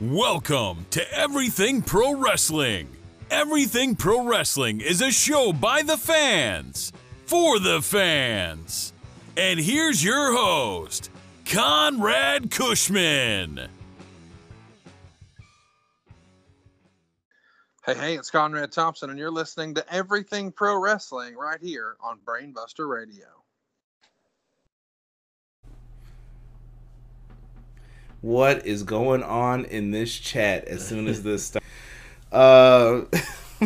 Welcome to Everything Pro Wrestling. Everything Pro Wrestling is a show by the fans, for the fans. And here's your host, Conrad Cushman. Hey, hey, it's Conrad Thompson, and you're listening to Everything Pro Wrestling right here on Brainbuster Radio. What is going on in this chat as soon as this starts. Uh,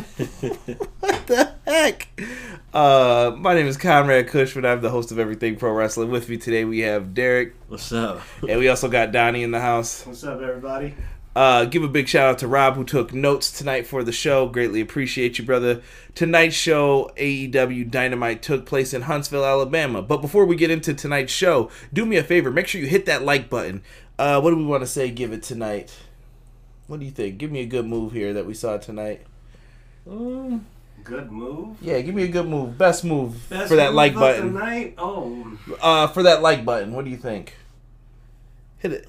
what the heck? Uh, my name is Conrad Cushman. I'm the host of Everything Pro Wrestling. With me today, we have Derek, What's up? and we also got Donnie in the house. What's up, everybody? Uh, give a big shout out to Rob who took notes tonight for the show. Greatly appreciate you, brother. Tonight's show, AEW Dynamite, took place in Huntsville, Alabama. But before we get into tonight's show, do me a favor. Make sure you hit that like button. Uh, what do we want to say? Give it tonight. What do you think? Give me a good move here that we saw tonight. Um, Good move. Yeah, give me a good move. Best move Best for that move like button. The night? Oh, Uh, for that like button. What do you think? Hit it.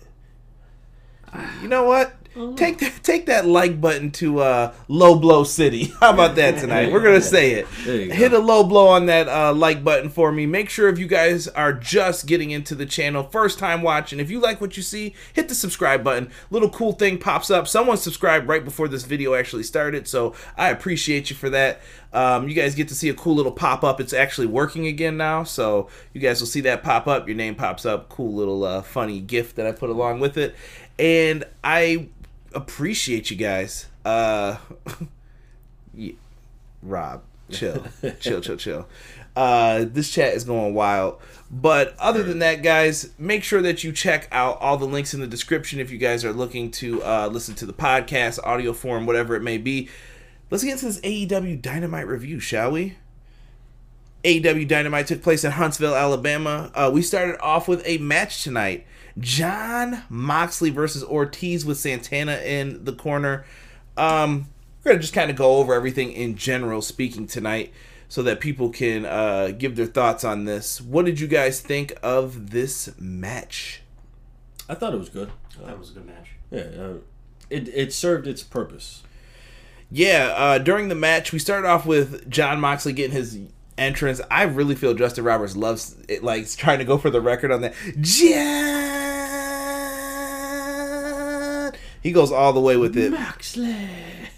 You know what? Take that, take that like button to uh, low blow city. How about that tonight? We're gonna say it. Go. Hit a low blow on that uh, like button for me. Make sure if you guys are just getting into the channel, first time watching, if you like what you see, hit the subscribe button. Little cool thing pops up. Someone subscribed right before this video actually started, so I appreciate you for that. Um, you guys get to see a cool little pop up. It's actually working again now, so you guys will see that pop up. Your name pops up. Cool little uh, funny gift that I put along with it, and I appreciate you guys. Uh, yeah, Rob, chill, chill, chill, chill. Uh, this chat is going wild. But other than that, guys, make sure that you check out all the links in the description if you guys are looking to uh, listen to the podcast, audio form, whatever it may be. Let's get into this AEW Dynamite review, shall we? AEW Dynamite took place in Huntsville, Alabama. Uh, we started off with a match tonight. Jon Moxley versus Ortiz with Santana in the corner. Um, we're gonna just kind of go over everything in general speaking tonight, so that people can uh, give their thoughts on this. What did you guys think of this match? I thought it was good. that was a good match. Yeah, uh, it it served its purpose. Yeah, uh, during the match, we started off with Jon Moxley getting his entrance. I really feel Justin Roberts loves it, like trying to go for the record on that. Jon, he goes all the way with it. Moxley.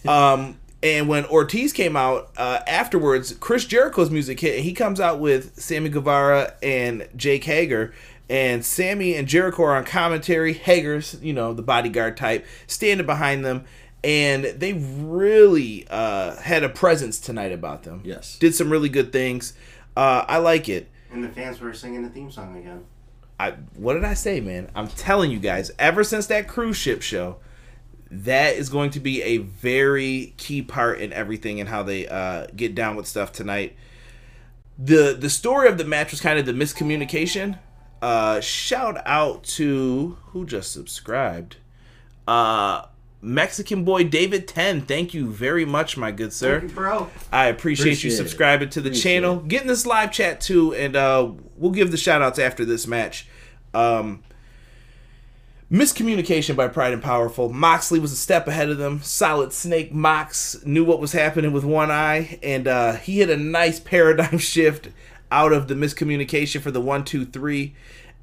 Um, and when Ortiz came out uh, afterwards, Chris Jericho's music hit, and he comes out with Sammy Guevara and Jake Hager. And Sammy and Jericho are on commentary. Hager's, you know, the bodyguard type, standing behind them. And they really uh, had a presence tonight about them. Yes. Did some really good things. Uh, I like it. And the fans were singing the theme song again. I what did I say, man? I'm telling you guys, ever since that cruise ship show, that is going to be a very key part in everything and how they uh, get down with stuff tonight. the The story of the match was kind of the miscommunication. Uh, shout out to who just subscribed. Uh, Mexican boy David Ten. Thank you very much, my good sir. Thank you, bro. I appreciate, you Appreciate it. subscribing to the Appreciate channel, it. getting this live chat too, and uh, we'll give the shout outs after this match. Um, miscommunication by Proud and Powerful. Moxley was a step ahead of them. Solid Snake Mox knew what was happening with one eye, and uh, he hit a nice paradigm shift out of the miscommunication for the one, two, three.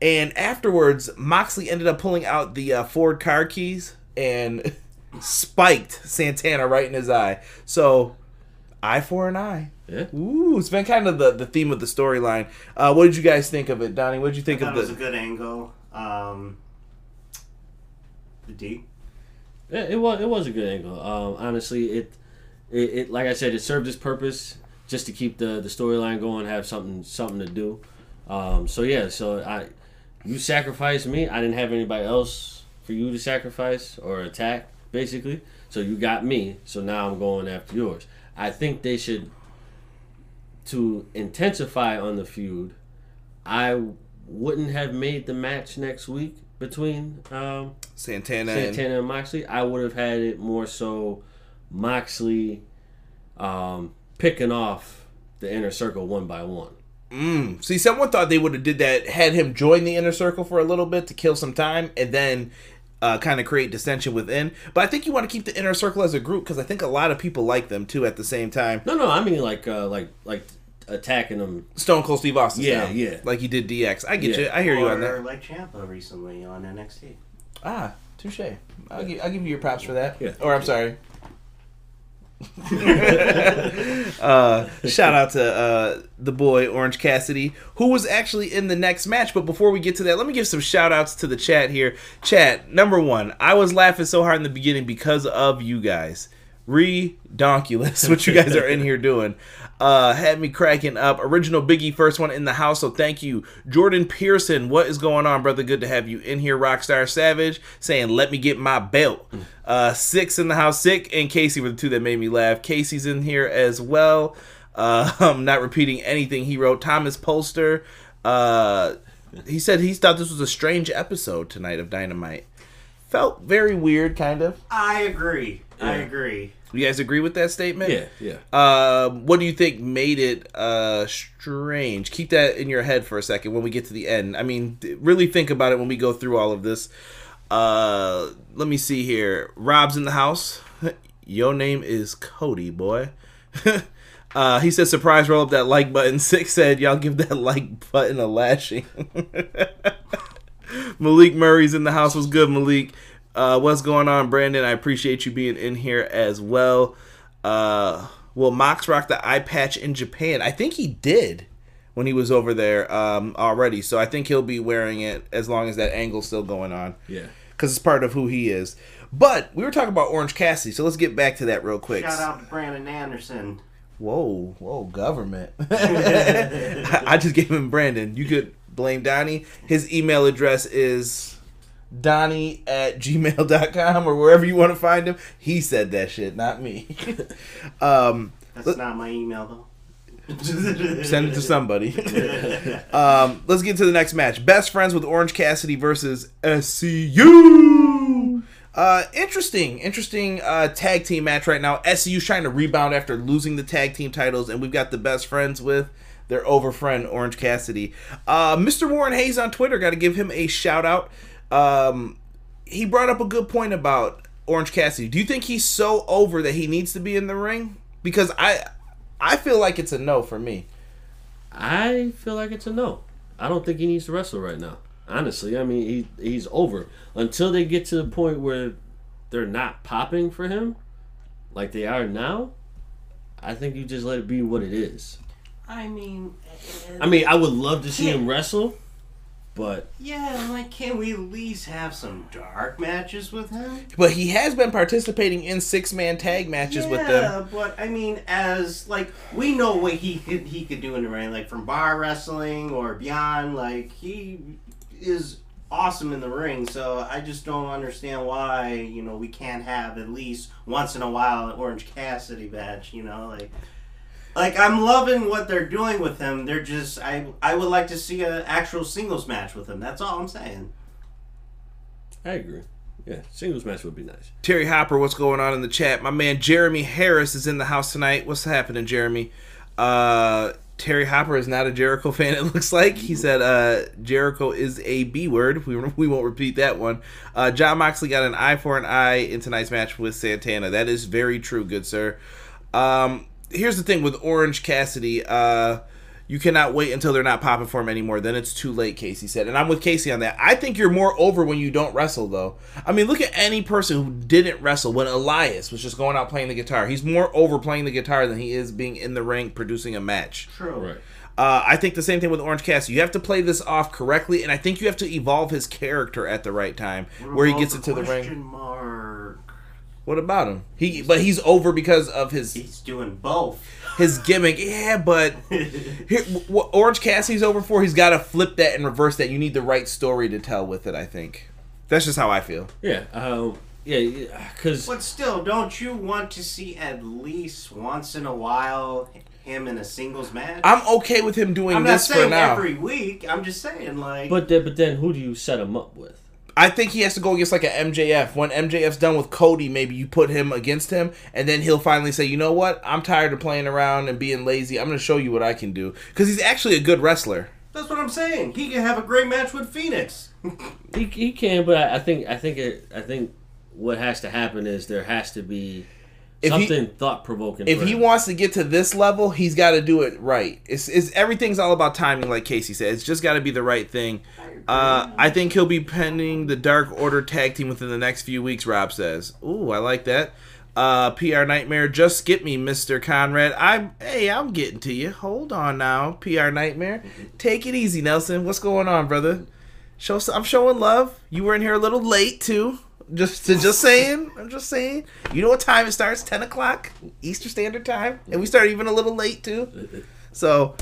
And afterwards, Moxley ended up pulling out the uh, Ford car keys and spiked Santana right in his eye. So, eye for an eye. Yeah. Ooh, it's been kind of the, the theme of the storyline. Uh, what did you guys think of it, Donnie? What did you think I of thought it was a good angle. Um, the D. Yeah, it was it was a good angle. Um, honestly, it, it it like I said, it served its purpose just to keep the the storyline going, have something something to do. Um, so yeah, so I you sacrificed me. I didn't have anybody else for you to sacrifice or attack, basically. So you got me. So now I'm going after yours. I think they should to intensify on the feud. I wouldn't have made the match next week between um, Santana, and Santana and Moxley, I would have had it more so Moxley um, picking off the inner circle one by one. Mm. See, someone thought they would have did that, had him join the inner circle for a little bit to kill some time, and then uh, kind of create dissension within. But I think you want to keep the inner circle as a group because I think a lot of people like them too. At the same time, No, no, I mean like uh, like like attacking them. Stone Cold Steve Austin, Yeah, style, yeah. like he did DX. I get Yeah. you. I hear you on Or that. like Ciampa recently on NXT. Ah, touche. I'll give, I'll give you your props for that. Yeah. Or I'm sorry. Uh, shout out to uh, the boy Orange Cassidy, who was actually in the next match. But before we get to that, let me give some shout outs to the chat here. Chat, number one, I was laughing so hard in the beginning because of you guys. Redonkulous, what you guys are in here doing. Uh, had me cracking up. Original Biggie, first one in the house, so thank you. Jordan Pearson, what is going on, brother? Good to have you in here. Rockstar Savage saying, let me get my belt. Uh, Six in the house, Sick and Casey were the two that made me laugh. Casey's in here as well. Uh, I'm not repeating anything he wrote. Thomas Polster, uh, he said he thought this was a strange episode tonight of Dynamite. Felt very weird, kind of. I agree. I agree. You guys agree with that statement? Yeah, yeah. Uh, what do you think made it uh, strange? Keep that in your head for a second when we get to the end. I mean, really think about it when we go through all of this. Uh, let me see here. Rob's in the house. Your name is Cody, boy. uh, he said, "Surprise! Roll up that like button." Six said, "Y'all give that like button a lashing." Malik Murray's in the house. Was good, Malik. Uh, what's going on, Brandon? I appreciate you being in here as well. Uh, will Mox rock the eye patch in Japan? I think he did when he was over there um, already. So I think he'll be wearing it as long as that angle's still going on. Yeah. Because it's part of who he is. But we were talking about Orange Cassidy, so let's get back to that real quick. Shout out to Brandon Anderson. Whoa, whoa, government. I just gave him Brandon. You could blame Donnie. His email address is Donnie at gmail.com or wherever you want to find him. He said that shit, not me. um, That's not my email though. send it to somebody. um, let's get to the next match. Best friends with Orange Cassidy versus SCU. Uh, interesting, interesting uh, tag team match right now. SCU's trying to rebound after losing the tag team titles, and we've got the best friends with their over friend Orange Cassidy. Uh, Mr. Warren Hayes on Twitter, got to give him a shout out. Um, he brought up a good point about Orange Cassidy. Do you think he's so over that he needs to be in the ring? Because I, I feel like it's a no for me. I feel like it's a no. I don't think he needs to wrestle right now. Honestly, I mean he he's over until they get to the point where they're not popping for him like they are now. I think you just let it be what it is. I mean, I mean, I would love to see him wrestle, but yeah, like, can we at least have some dark matches with him? But he has been participating in six man tag matches with them. Yeah, but I mean, as like we know what he could he could do in the ring, like from bar wrestling or beyond. Like he is awesome in the ring. So I just don't understand why you know we can't have at least once in a while an Orange Cassidy match. You know, like. Like I'm loving what they're doing with him. They're just I I would like to see an actual singles match with him. That's all I'm saying. I agree. Yeah, singles match would be nice. Terry Hopper, what's going on in the chat? My man Jeremy Harris is in the house tonight. What's happening, Jeremy? Uh, Terry Hopper is not a Jericho fan, it looks like. He said uh, Jericho is a B word. We, we won't repeat that one. Uh, Jon Moxley got an eye for an eye in tonight's match with Santana. That is very true, good sir. Um, here's the thing with Orange Cassidy. Uh, you cannot wait until they're not popping for him anymore. Then it's too late, Casey said. And I'm with Casey on that. I think you're more over when you don't wrestle, though. I mean, look at any person who didn't wrestle when Elias was just going out playing the guitar. He's more over playing the guitar than he is being in the ring producing a match. True. Right. Uh, I think the same thing with Orange Cassidy. You have to play this off correctly, and I think you have to evolve his character at the right time, where he gets into the ring. Mark. What about him? He, but he's over because of his He's doing both. his gimmick. Yeah, but here, what Orange Cassidy's over for, he's got to flip that and reverse that. You need the right story to tell with it. I think that's just how I feel. Yeah. Um. Yeah. Because But still, don't you want to see at least once in a while him in a singles match? I'm okay with him doing I'm not this for now. every week. I'm just saying, like, but then, but then who do you set him up with? I think he has to go against like an MJF. When MJF's done with Cody, maybe you put him against him, and then he'll finally say, "You know what? I'm tired of playing around and being lazy. I'm going to show you what I can do." Because he's actually a good wrestler. that's what I'm saying. He can have a great match with Fénix. He, he can, but I, I think I think it, I think what has to happen is there has to be If he- something thought provoking. if he wants to get to this level, he's got to do it right. It's, it's everything's all about timing, like Casey said. It's just got to be the right thing. Uh, I think he'll be pending the Dark Order tag team within the next few weeks. Rob says, "Ooh, I like that." Uh, PR Nightmare, just skip me, Mister Conrad. I'm hey, I'm getting to you. Hold on now, PR Nightmare. Take it easy, Nelson. What's going on, brother? Show, I'm showing love. You were in here a little late too. Just, to, just saying. I'm just saying. You know what time it starts? Ten o'clock Eastern Standard Time, and we start even a little late too. So,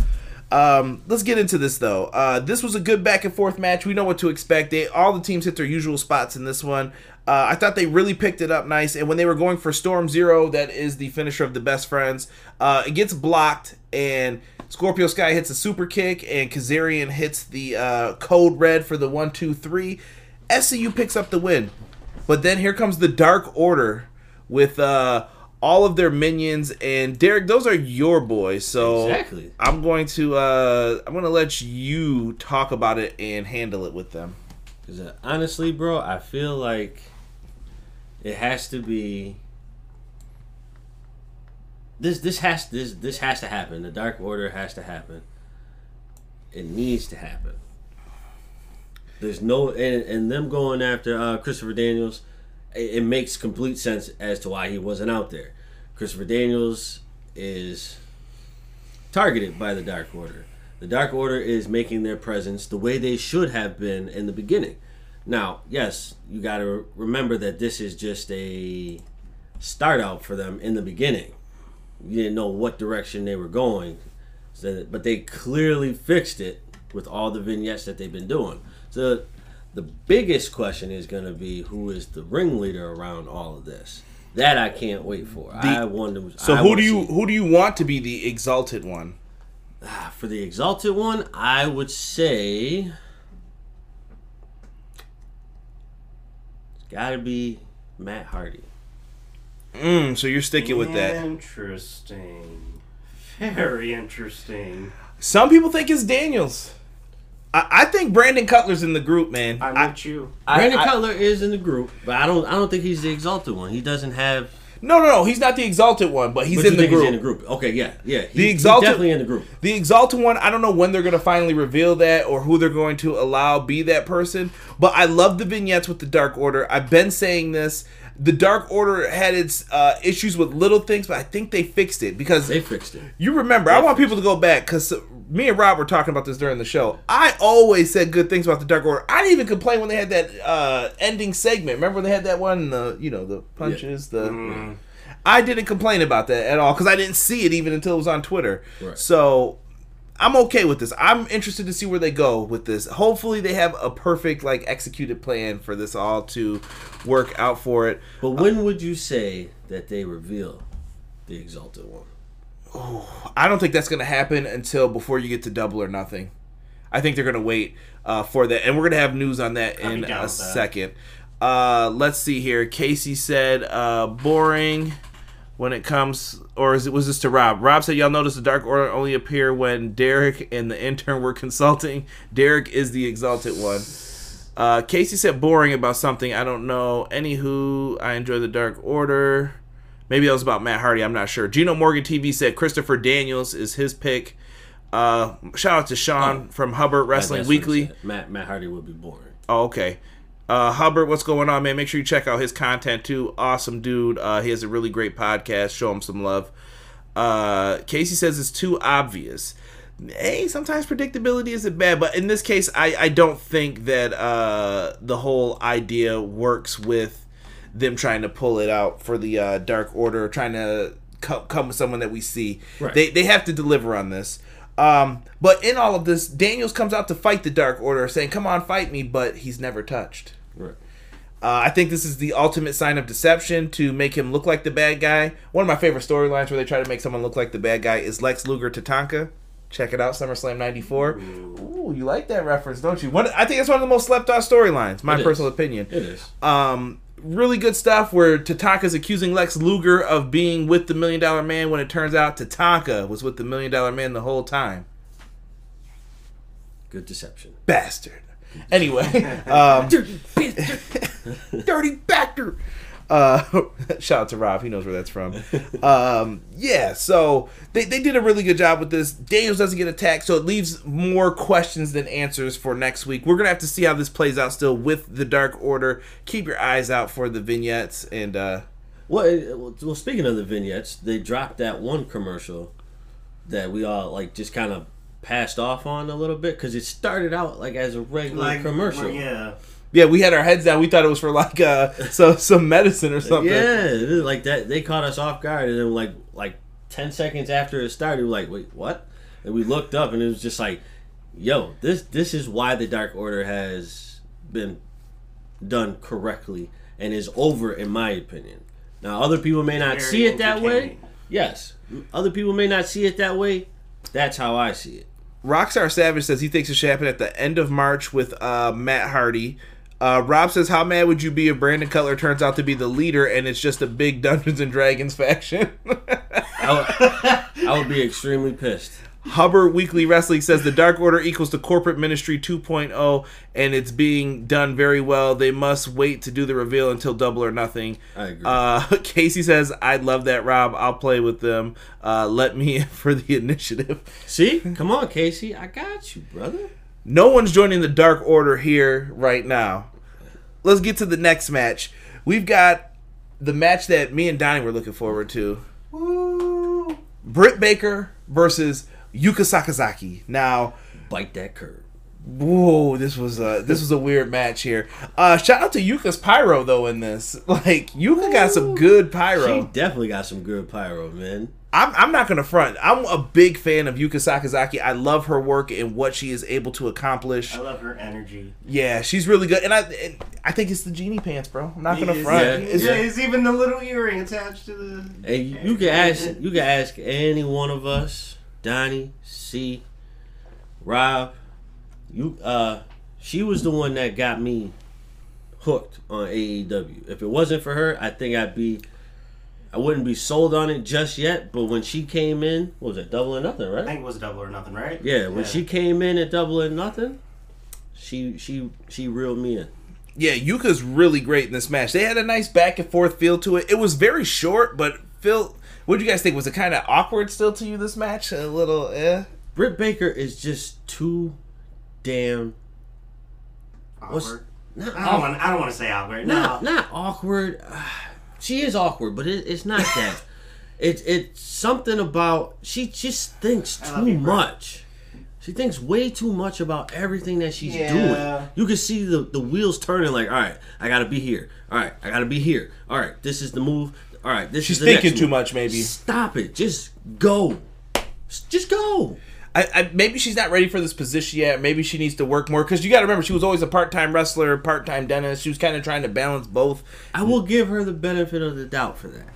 um, let's get into this though. Uh, this was a good back and forth match. We know what to expect. They all the teams hit their usual spots in this one. Uh, I thought they really picked it up nice, and when they were going for Strong Zero, that is the finisher of the best friends. Uh, it gets blocked, and Scorpio Sky hits a super kick, and Kazarian hits the uh, code red for the one, two, three. SCU picks up the win, but then here comes the Dark Order with uh, all of their minions, and Derek, those are your boys. So Exactly. I'm going to uh, I'm going to let you talk about it and handle it with them. Because uh, honestly, bro, I feel like it has to be. This this has this this has to happen. The Dark Order has to happen. It needs to happen. There's no and, and them going after uh, Christopher Daniels. It, it makes complete sense as to why he wasn't out there. Christopher Daniels is targeted by the Dark Order. The Dark Order is making their presence the way they should have been in the beginning. Now, yes, you got to remember that this is just a start out for them in the beginning. You didn't know what direction they were going, so, but they clearly fixed it with all the vignettes that they've been doing. So, the biggest question is going to be who is the ringleader around all of this. That I can't wait for. I wonder. So I who do you see- who do you want to be the exalted one? for the exalted one, I would say it's got to be Matt Hardy. Mm, so you're sticking with that. Interesting. Very interesting. Some people think it's Daniels. I, I think Brandon Cutler's in the group, man. I'm I- with you. Brandon I- Cutler is in the group, but I don't. I don't think he's the exalted one. He doesn't have. no, no, no. He's not the exalted one, but he's but in you the think group. He's in the group. Okay, yeah, yeah. He- The he's exalted- definitely in the group. The Exalted one, I don't know when they're going to finally reveal that or who they're going to allow be that person, but I love the vignettes with the Dark Order. I've been saying this. The Dark Order had its uh, issues with little things, but I think they fixed it because They fixed it. you remember. I want people to go back because me and Rob were talking about this during the show. I always said good things about the Dark Order. I didn't even complain when they had that uh, ending segment. Remember when they had that one, the you know the punches, the. I didn't complain about that at all because I didn't see it even until it was on Twitter. Right. So I'm okay with this. I'm interested to see where they go with this. Hopefully, they have a perfect like executed plan for this all to work out for it. But when would you say that they reveal the exalted one? I don't think that's going to happen until before you get to Double or Nothing. I think they're going to wait uh, for that, and we're going to have news on that in a second. Uh, let's see here. Casey said uh, boring when it comes, or is it was this to Rob? Rob said y'all notice the Dark Order only appear when Derek and the intern were consulting. Derek is the exalted one. Uh, Casey said boring about something I don't know. Anywho, I enjoy the Dark Order. Maybe that was about Matt Hardy. I'm not sure. Gino Morgan TV said Christopher Daniels is his pick. Uh, shout out to Sean Oh. from Hubbard Wrestling That's what he Weekly. Matt Matt Hardy would be boring. Oh, okay. Uh, Hubbard, what's going on, man? Make sure you check out his content too. Awesome dude. Uh, he has a really great podcast. Show him some love. Uh, Casey says it's too obvious. Hey, sometimes predictability isn't bad, but in this case, I, I don't think that uh, the whole idea works with them trying to pull it out for the uh, Dark Order, trying to co- come with someone that we see. Right. They they have to deliver on this. Um, but in all of this, Daniels comes out to fight the Dark Order, saying, "Come on, fight me," but he's never touched. Right. Uh, I think this is the ultimate sign of deception to make him look like the bad guy. One of my favorite storylines where they try to make someone look like the bad guy is Lex Luger Tatanka. Check it out, SummerSlam '94. Ooh, you like that reference, don't you? One, I think it's one of the most slept on storylines. My It is. personal opinion. It is. Um, really good stuff where Tatanka's accusing Lex Luger of being with the Million Dollar Man when it turns out Tatanka was with the Million Dollar Man the whole time. Good deception. Bastard. Anyway, um, dirty bastard. Uh, shout out to Rob. He knows where that's from. Um, yeah, so they, they did a really good job with this. Daniels doesn't get attacked, so it leaves more questions than answers for next week. We're gonna have to see how this plays out still with the Dark Order. Keep your eyes out for the vignettes and uh, Well, well, speaking of the vignettes, they dropped that one commercial that we all like just kind of passed off on a little bit because it started out like as a regular commercial. Yeah. Yeah, we had our heads down. We thought it was for like uh, so some medicine or something. Yeah, like that. They caught us off guard, and then like like ten seconds after it started, we were like, "Wait, what?" And we looked up, and it was just like, "Yo, this this is why the Dark Order has been done correctly and is over, in my opinion." Now, other people may not Very see it that way. Yes, other people may not see it that way. That's how I see it. Rockstar Savage says he thinks it should happen at the end of March with uh, Matt Hardy. Uh, Rob says, "How mad would you be if Brandon Cutler turns out to be the leader and it's just a big Dungeons and Dragons faction?" I would, I would be extremely pissed. Hubbard Weekly Wrestling says the Dark Order equals the Corporate Ministry 2.0, and it's being done very well. They must wait to do the reveal until Double or Nothing. I agree. Uh, Casey says, "I'd love that, Rob. I'll play with them. Uh, let me in for the initiative." See, come on, Casey, I got you, brother. No one's joining the Dark Order here right now. Let's get to the next match. We've got the match that me and Donnie were looking forward to. Woo. Britt Baker versus Yuka Sakazaki. Now, Bite that curve. Whoa, this was a this was a weird match here. Uh shout out to Yuka's pyro though in this. Like Yuka got some good pyro. She pyro. definitely got some good pyro, man. I'm I'm not gonna front. I'm a big fan of Yuka Sakazaki. I love her work and what she is able to accomplish. I love her energy. Yeah, she's really good, and I and I think it's the genie pants, bro. I'm not gonna Is- front. Yeah. It's- Yeah, it's even the little earring attached to the. Hey, you, you can ask you can ask any one of us, Donnie, C, Rob. You uh she was the one that got me hooked on AEW. If it wasn't for her, I think I'd be I wouldn't be sold on it just yet, but when she came in, what was it double or nothing, right? I think it was double or nothing, right? Yeah, when she came in at double or nothing, she she she reeled me in. yeah, Yuka's really great in this match. They had a nice back and forth feel to it. It was very short, but Phil, what do you guys think? Was it kind of awkward still to you this match? A little, eh? Britt Baker is just too damn what's- Awkward. not I don't want. I don't want to say awkward. not No. not awkward. She is awkward, but it, it's not that. it's it's something about she just thinks too you, much. She thinks way too much about everything that she's Yeah. doing. You can see the, the wheels turning. Like, all right, I gotta be here. All right, I gotta be here. All right, this is the move. All right, this She's is the next she's thinking too move. much, maybe. Stop it. Just go. Just go. I, I maybe she's not ready for this position yet. Maybe she needs to work more because you got to remember she was always a part-time wrestler, part-time dentist. She was kind of trying to balance both. I will give her the benefit of the doubt for that.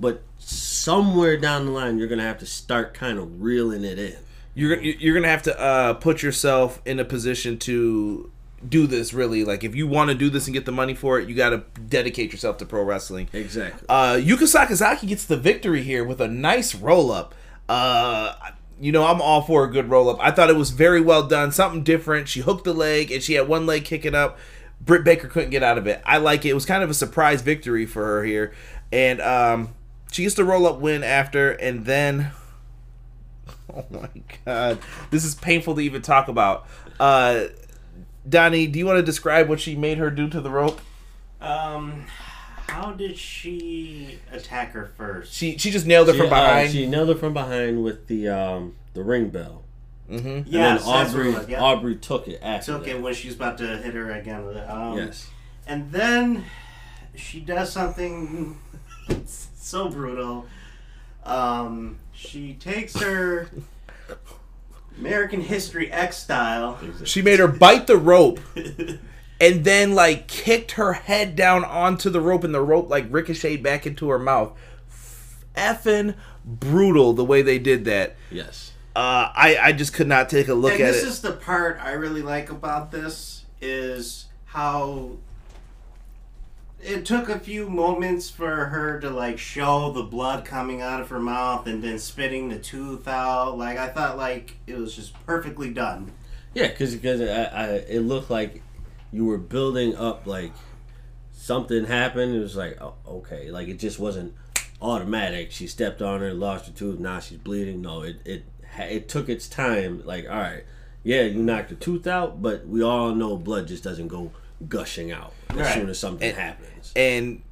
But somewhere down the line, you're gonna have to start kind of reeling it in. You're you're gonna have to uh, put yourself in a position to do this. Really, like if you want to do this and get the money for it, you got to dedicate yourself to pro wrestling. Exactly. Uh, Yuka Sakazaki gets the victory here with a nice roll up. Uh, you know, I'm all for a good roll up. I thought it was very well done, something different. She hooked the leg and she had one leg kicking up. Britt Baker couldn't get out of it. I like it. It was kind of a surprise victory for her here. And um, she gets the roll up win after, and then. Oh my god. This is painful to even talk about. Uh, Donnie, do you want to describe what she made her do to the rope? Um, how did she attack her first? She she just nailed her She, from uh, behind. she nailed her from behind with the um the ring bell. mm-hmm. And then Aubrey was, yeah. Aubrey took it after took that. it when she was about to hit her again with it. Um, Yes. And then she does something so brutal. Um, she takes her American History X style. She made her bite the rope and then like kicked her head down onto the rope and the rope like ricocheted back into her mouth. Effing brutal the way they did that. Yes. Uh, I I just could not take a look and at this is the part I really like about this is how it took a few moments for her to like show the blood coming out of her mouth and then spitting the tooth out. Like I thought like it was just perfectly done. Yeah, because because I, I, it looked like you were building up like something happened. It was like oh, okay, like it just wasn't automatic. She stepped on her, lost her tooth. Now she's bleeding. No, it it it took its time. Like all right, yeah, you knocked her tooth out, but we all know blood just doesn't go gushing out as Right. soon as something And- happens. and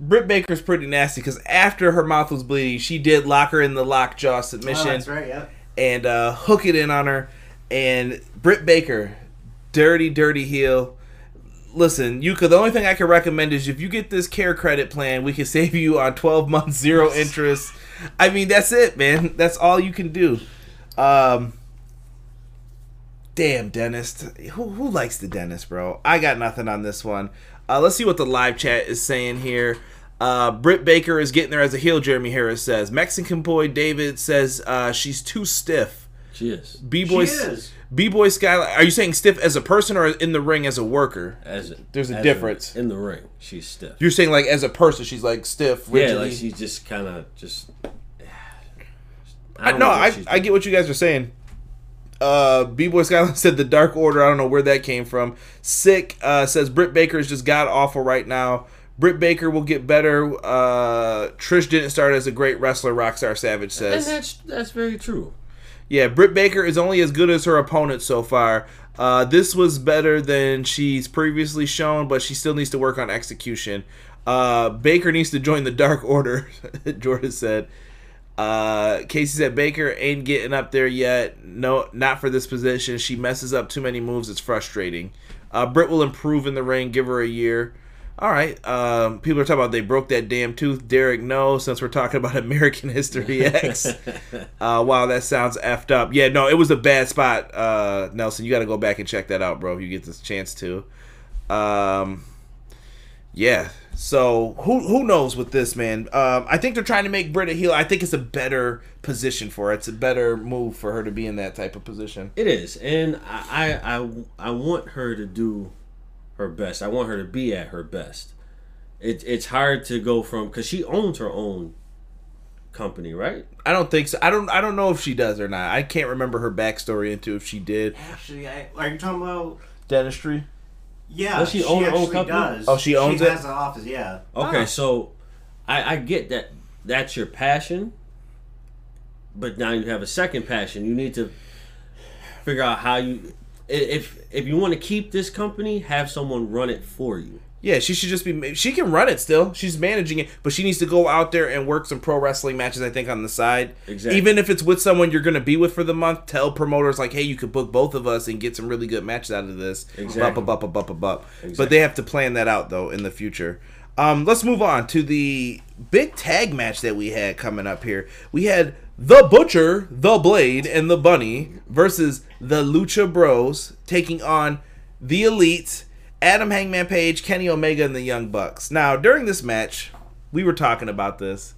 Britt Baker's pretty nasty because after her mouth was bleeding, she did lock her in the lockjaw Oh, submission that's right. Yeah. and uh, hook it in on her. And Britt Baker, dirty, dirty heel. Listen, Yuka, the only thing I can recommend is if you get this care credit plan, we can save you on 12 months, zero interest. I mean, that's it, man. That's all you can do. Um, damn, dentist. Who, who likes the dentist, bro? I got nothing on this one. Uh, let's see what the live chat is saying here. Uh, Britt Baker is getting there as a heel, Jeremy Harris says. Mexican boy David says uh, she's too stiff. She is B boy She is. B boy Skyline. Are you saying stiff as a person or in the ring as a worker? as There's a as difference. in the ring. She's stiff. You're saying like as a person, she's like stiff, Yeah, like she's just kind of just. I, don't no, know what I, she's I doing. get what you guys are saying. Uh, B Boy Skyline said the Dark Order. I don't know where that came from. Sick uh, says Britt Baker is just god awful right now. Britt Baker will get better. Uh, Trish didn't start as a great wrestler. Rockstar Savage And says. that's that's very true. Yeah, Britt Baker is only as good as her opponent so far. Uh, this was better than she's previously shown, but she still needs to work on execution. Uh, Baker needs to join the Dark Order, Jordan said. Uh, Casey said Baker ain't getting up there yet. No, not for this position. She messes up too many moves. It's frustrating. Uh, Britt will improve in the ring. Give her a year. All right. Um, people are talking about they broke that damn tooth. Derek, no. Since we're talking about American History X. Uh, wow, that sounds effed up. Yeah, no, it was a bad spot, uh, Nelson. You got to go back and check that out, bro. If you get this chance to. Um, yeah. So who who knows with this man? Um, I think they're trying to make Britt a heel. I think it's a better position for her. It's a better move for her to be in that type of position. It is, and I, I I I want her to do her best. I want her to be at her best. It, it's hard to go from because she owns her own company, right? I don't think so. I don't. I don't know if she does or not. I can't remember her backstory into if she did Actually, I, are you talking about? dentistry. Yeah, Does she own her own company? Does. Oh, she owns it? has an office. Yeah. Okay, Ah. so I, I get that that's your passion, but now you have a second passion. You need to figure out how you i- if if you want to keep this company, have someone run it for you. Yeah, she should just be. She can run it still. She's managing it, but she needs to go out there and work some pro wrestling matches. I think on the side, Exactly. Even if it's with someone you're going to be with for the month, tell promoters like, "Hey, you could book both of us and get some really good matches out of this." Exactly. Bup, bup, bup, bup, bup, bup. But they have to plan that out though in the future. Um, let's move on to the big tag match that we had coming up here. We had the Butcher, the Blade, and the Bunny versus the Lucha Bros taking on the Elite, Adam Hangman Page, Kenny Omega, and the Young Bucks. Now, during this match, we were talking about this.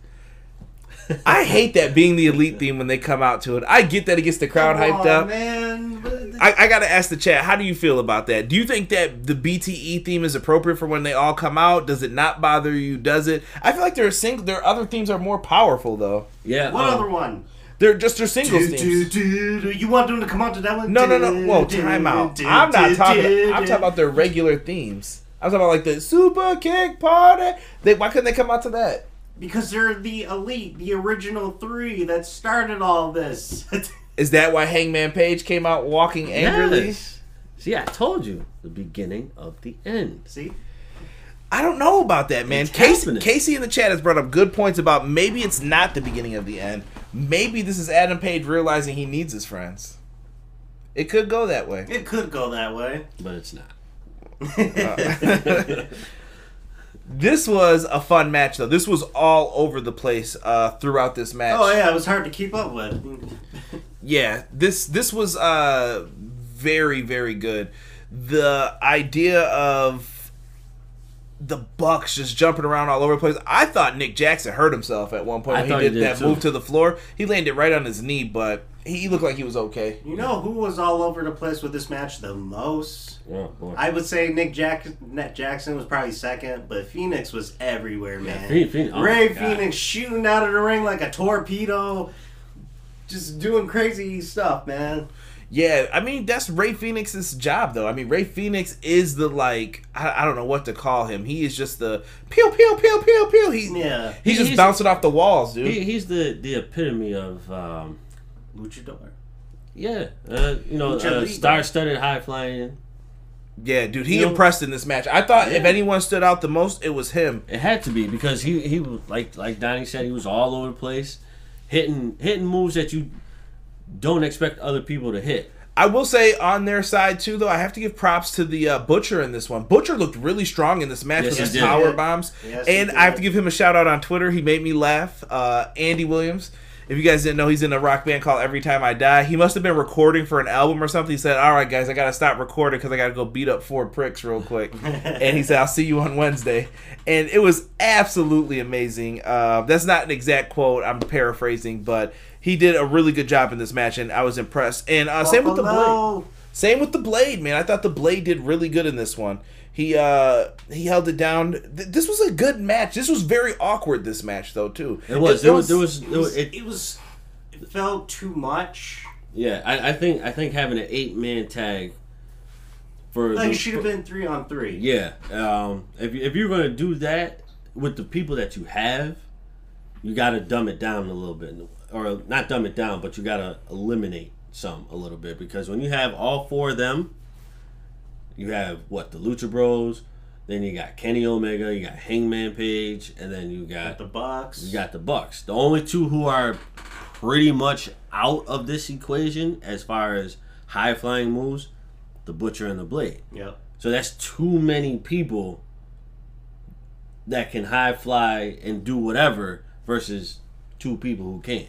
I hate that being the Elite theme when they come out to it. I get that it gets the crowd Come hyped on, up. man. I, I gotta ask the chat, how do you feel about that? Do you think that the BTE theme is appropriate for when they all come out? Does it not bother you? Does it? I feel like their single, their other themes are more powerful though. Yeah. What um, other one? They're just their singles Do, themes. do, do. You want them to come out to that one? No, no, no. Whoa, time out. I'm not talking. I'm talking about their regular themes. I'm talking about like the Super Kick Party. They, why couldn't they come out to that? Because they're the elite, the original three that started all this. Is that why Hangman Page came out walking angrily? Yes. See, I told you the beginning of the end. See, I don't know about that, man. It's Casey, happening. Casey in the chat has brought up good points about maybe it's not the beginning of the end. Maybe this is Adam Page realizing he needs his friends. It could go that way. it could go that way. But it's not. Uh, This was a fun match, though. This was all over the place uh, throughout this match. Oh yeah, it was hard to keep up with. Yeah, this this was uh very very good. The idea of the Bucks just jumping around all over the place. I thought Nick Jackson hurt himself at one point I when thought he he did, did, that too. move to the floor. He landed right on his knee, but he looked like he was okay. You know who was all over the place with this match the most? Oh, boy. I would say Nick Jack- Nick Jackson was probably second, but Fénix was everywhere, man. Phoe- Fénix- oh Rey. Fénix shooting out of the ring like a torpedo, just doing crazy stuff, man. Yeah, I mean that's Rey Fénix's job though. I mean Rey Fénix is the like I, I don't know what to call him. He is just the pew pew pew pew pew. He Yeah. he's just He's- bouncing off the walls, dude. He, he's the the epitome of um, Luchador. yeah, uh, you know, uh, star-studded, high-flying. yeah, dude, he You know- impressed in this match. I thought if anyone stood out the most, it was him. It had to be because he he was like like Donnie said, he was all over the place, hitting hitting moves that you don't expect other people to hit. I will say on their side too, though, I have to give props to the uh, Butcher in this one. Butcher looked really strong in this match Yes, with his did. power bombs, Yes, and I have to give him a shout out on Twitter. He made me laugh. Uh, Andy Williams. If you guys didn't know, he's in a rock band called Every Time I Die. He must have been recording for an album or something. He said, "All right, guys, I gotta stop recording because I gotta go beat up four pricks real quick." and he said, "I'll see you on Wednesday." And it was absolutely amazing. Uh, that's not an exact quote. I'm paraphrasing, but he did a really good job in this match, and I was impressed. And uh, same with the blade. Same with the blade, man. I thought the blade did really good in this one. He uh he held it down. Th- this was a good match. This was very awkward. This match though too. It was there was there was, there was it, It was. It felt too much. yeah. I, I think I think having an eight man tag for Like the- it should have been three on three. Yeah, um, if you- if you're gonna do that with the people that you have, you gotta dumb it down a little bit, or not dumb it down, but you gotta eliminate some a little bit because when you have all four of them, you have what the Lucha Bros, then you got Kenny Omega, you got Hangman Page, and then you got The Bucks. you got the Bucks. The only two who are pretty much out of this equation as far as high flying moves, the Butcher and the Blade. Yep. So that's too many people that can high fly and do whatever versus two people who can't.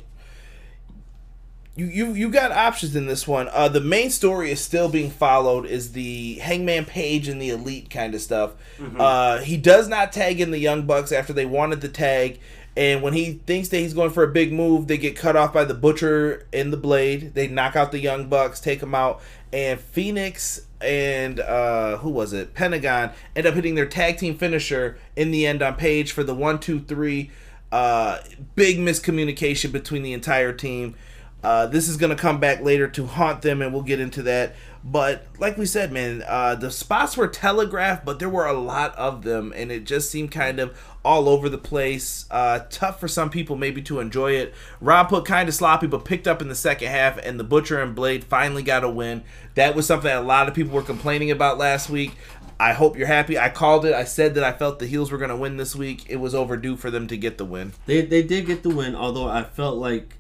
You you you got options in this one. Uh, the main story is still being followed. Is the Hangman Page and the Elite kind of stuff. Uh, he does not tag in the Young Bucks after they wanted the tag. And when he thinks that he's going for a big move, they get cut off by the Butcher and the Blade. They knock out the Young Bucks, take them out, and Fénix and uh, who was it? Pentagon end up hitting their tag team finisher in the end on Page for the one, two, three. Uh, big miscommunication between the entire team. Uh, this is going to come back later to haunt them, and we'll get into that. But like we said, man, uh, the spots were telegraphed, but there were a lot of them, and it just seemed kind of all over the place. Uh, tough for some people maybe to enjoy it. Rob put kind of sloppy, but picked up in the second half, and the Butcher and Blade finally got a win. That was something that a lot of people were complaining about last week. I hope you're happy. I called it. I said that I felt the heels were going to win this week. It was overdue for them to get the win. They they did get the win, although I felt like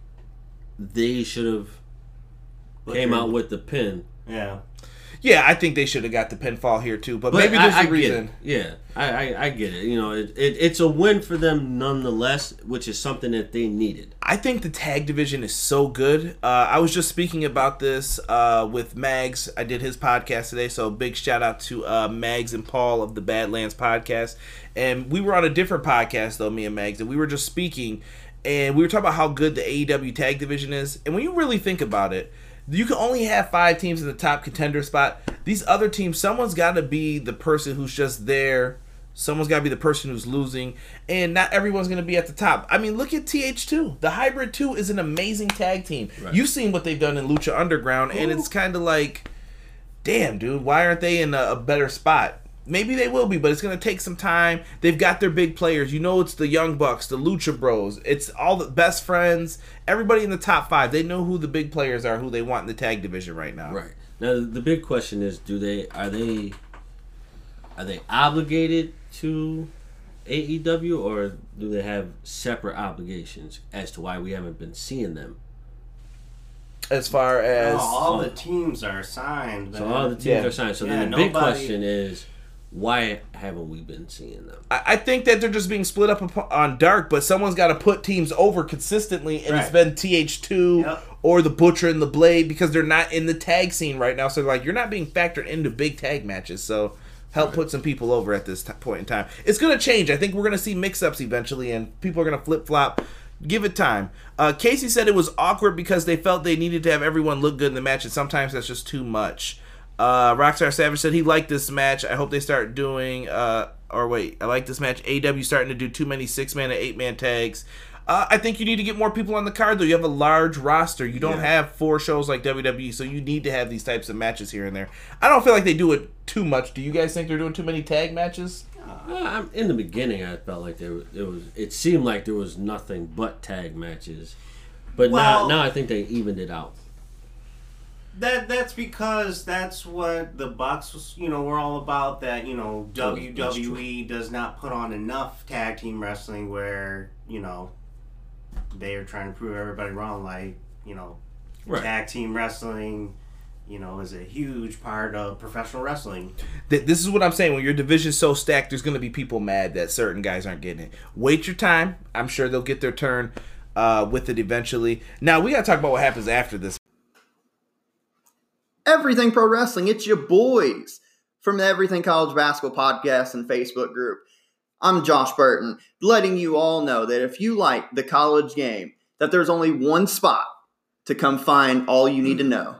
they should have came out with the pin. Yeah. Yeah, I think they should have got the pinfall here too, but, But maybe there's I a get reason. Yeah, I, I I get it. You know, it, it it's a win for them nonetheless, which is something that they needed. I think the tag division is so good. Uh, I was just speaking about this uh, with Mags. I did his podcast today, so big shout out to uh, Mags and Paul of the Badlands podcast. And we were on a different podcast though, me and Mags, and we were just speaking, and we were talking about how good the AEW tag division is. And when you really think about it, you can only have five teams in the top contender spot. These other teams, someone's got to be the person who's just there. Someone's got to be the person who's losing, and not everyone's going to be at the top. I mean, look at TH2. The Hybrid 2 is an amazing tag team. Right. You've seen what they've done in Lucha Underground, and it's kind of like, damn, dude, why aren't they in a, a better spot? Maybe they will be, but it's going to take some time. They've got their big players. You know, it's the Young Bucks, the Lucha Bros. It's all the best friends. Everybody in the top five. They know who the big players are, who they want in the tag division right now. Right now, the big question is: Do they are they are they obligated to AEW, or do they have separate obligations as to why we haven't been seeing them? As far as Oh, all the teams are signed. So all the teams Yeah. are signed. So Yeah, then the big question is, why haven't we been seeing them? I I think that they're just being split up on Dark, but someone's got to put teams over consistently, and it's been TH2 Yep. or the Butcher and the Blade because they're not in the tag scene right now. So like, you're not being factored into big tag matches. So help put some people over at this t- point in time. It's gonna change. I think we're gonna see mix-ups eventually, and people are gonna flip flop. Give it time. Uh, Casey said it was awkward because they felt they needed to have everyone look good in the match, and sometimes that's just too much. Uh, Rockstar Savage said he liked this match. I hope they start doing. Uh, or wait, I like this match. AW starting to do too many six man and eight man tags. Uh, I think you need to get more people on the card, though. You have a large roster. You don't Yeah. have four shows like WWE, so you need to have these types of matches here and there. I don't feel like they do it too much. Do you guys think they're doing too many tag matches? Uh, I'm- in the beginning, I felt like there was, it was. It seemed like there was nothing but tag matches, but Well- now now I think they evened it out. That that's because that's what the Bucks, was. you know, were all about. That you know, WWE does not put on enough tag team wrestling where you know they are trying to prove everybody wrong. Like you know, Right. tag team wrestling, you know, is a huge part of professional wrestling. Th- This is what I'm saying. When your division's so stacked, there's going to be people mad that certain guys aren't getting it. Wait your time. I'm sure they'll get their turn uh, with it eventually. Now, we got to talk about what happens after this. Everything Pro Wrestling, it's your boys from the Everything College Basketball Podcast and Facebook group. I'm Josh Burton, letting you all know that if you like the college game, that there's only one spot to come find all you need to know.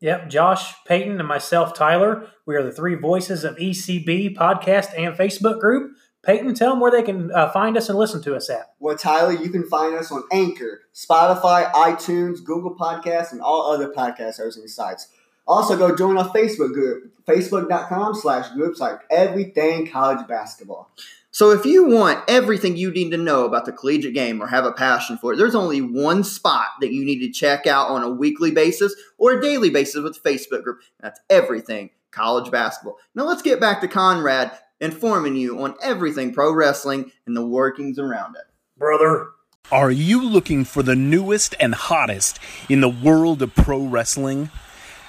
Yep, Josh, Peyton, and myself, Tyler. We are the three voices of ECB podcast and Facebook group. Peyton, tell them where they can uh, find us and listen to us at. Well, Tyler, you can find us on Anchor, Spotify, iTunes, Google Podcasts, and all other podcast hosting sites. Also, go join our Facebook group, facebook.com slash groups like everything college basketball. So if you want everything you need to know about the collegiate game or have a passion for it, there's only one spot that you need to check out on a weekly basis or a daily basis with the Facebook group. That's everything college basketball. Now let's get back to Conrad informing you on everything pro wrestling and the workings around it. Brother. Are you looking for the newest and hottest in the world of pro wrestling?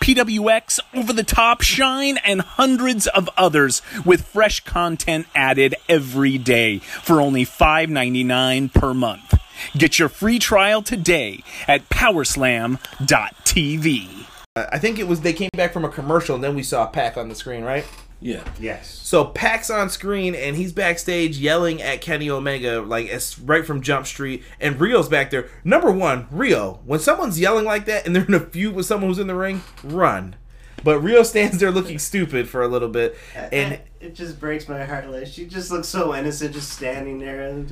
PWX, Over the Top, Shine, and hundreds of others with fresh content added every day for only $5.99 per month. Get your free trial today at powerslam.tv. I think it was they came back from a commercial and then we saw a Pac on the screen, right? Yeah, Yes. So Pac's on screen and he's backstage yelling at Kenny Omega like it's right from Jump Street and Riho's back there. Number one, Riho, when someone's yelling like that and they're in a feud with someone who's in the ring, run. But Riho stands there looking stupid for a little bit, and it just breaks my heart. Like she just looks so innocent, just standing there. And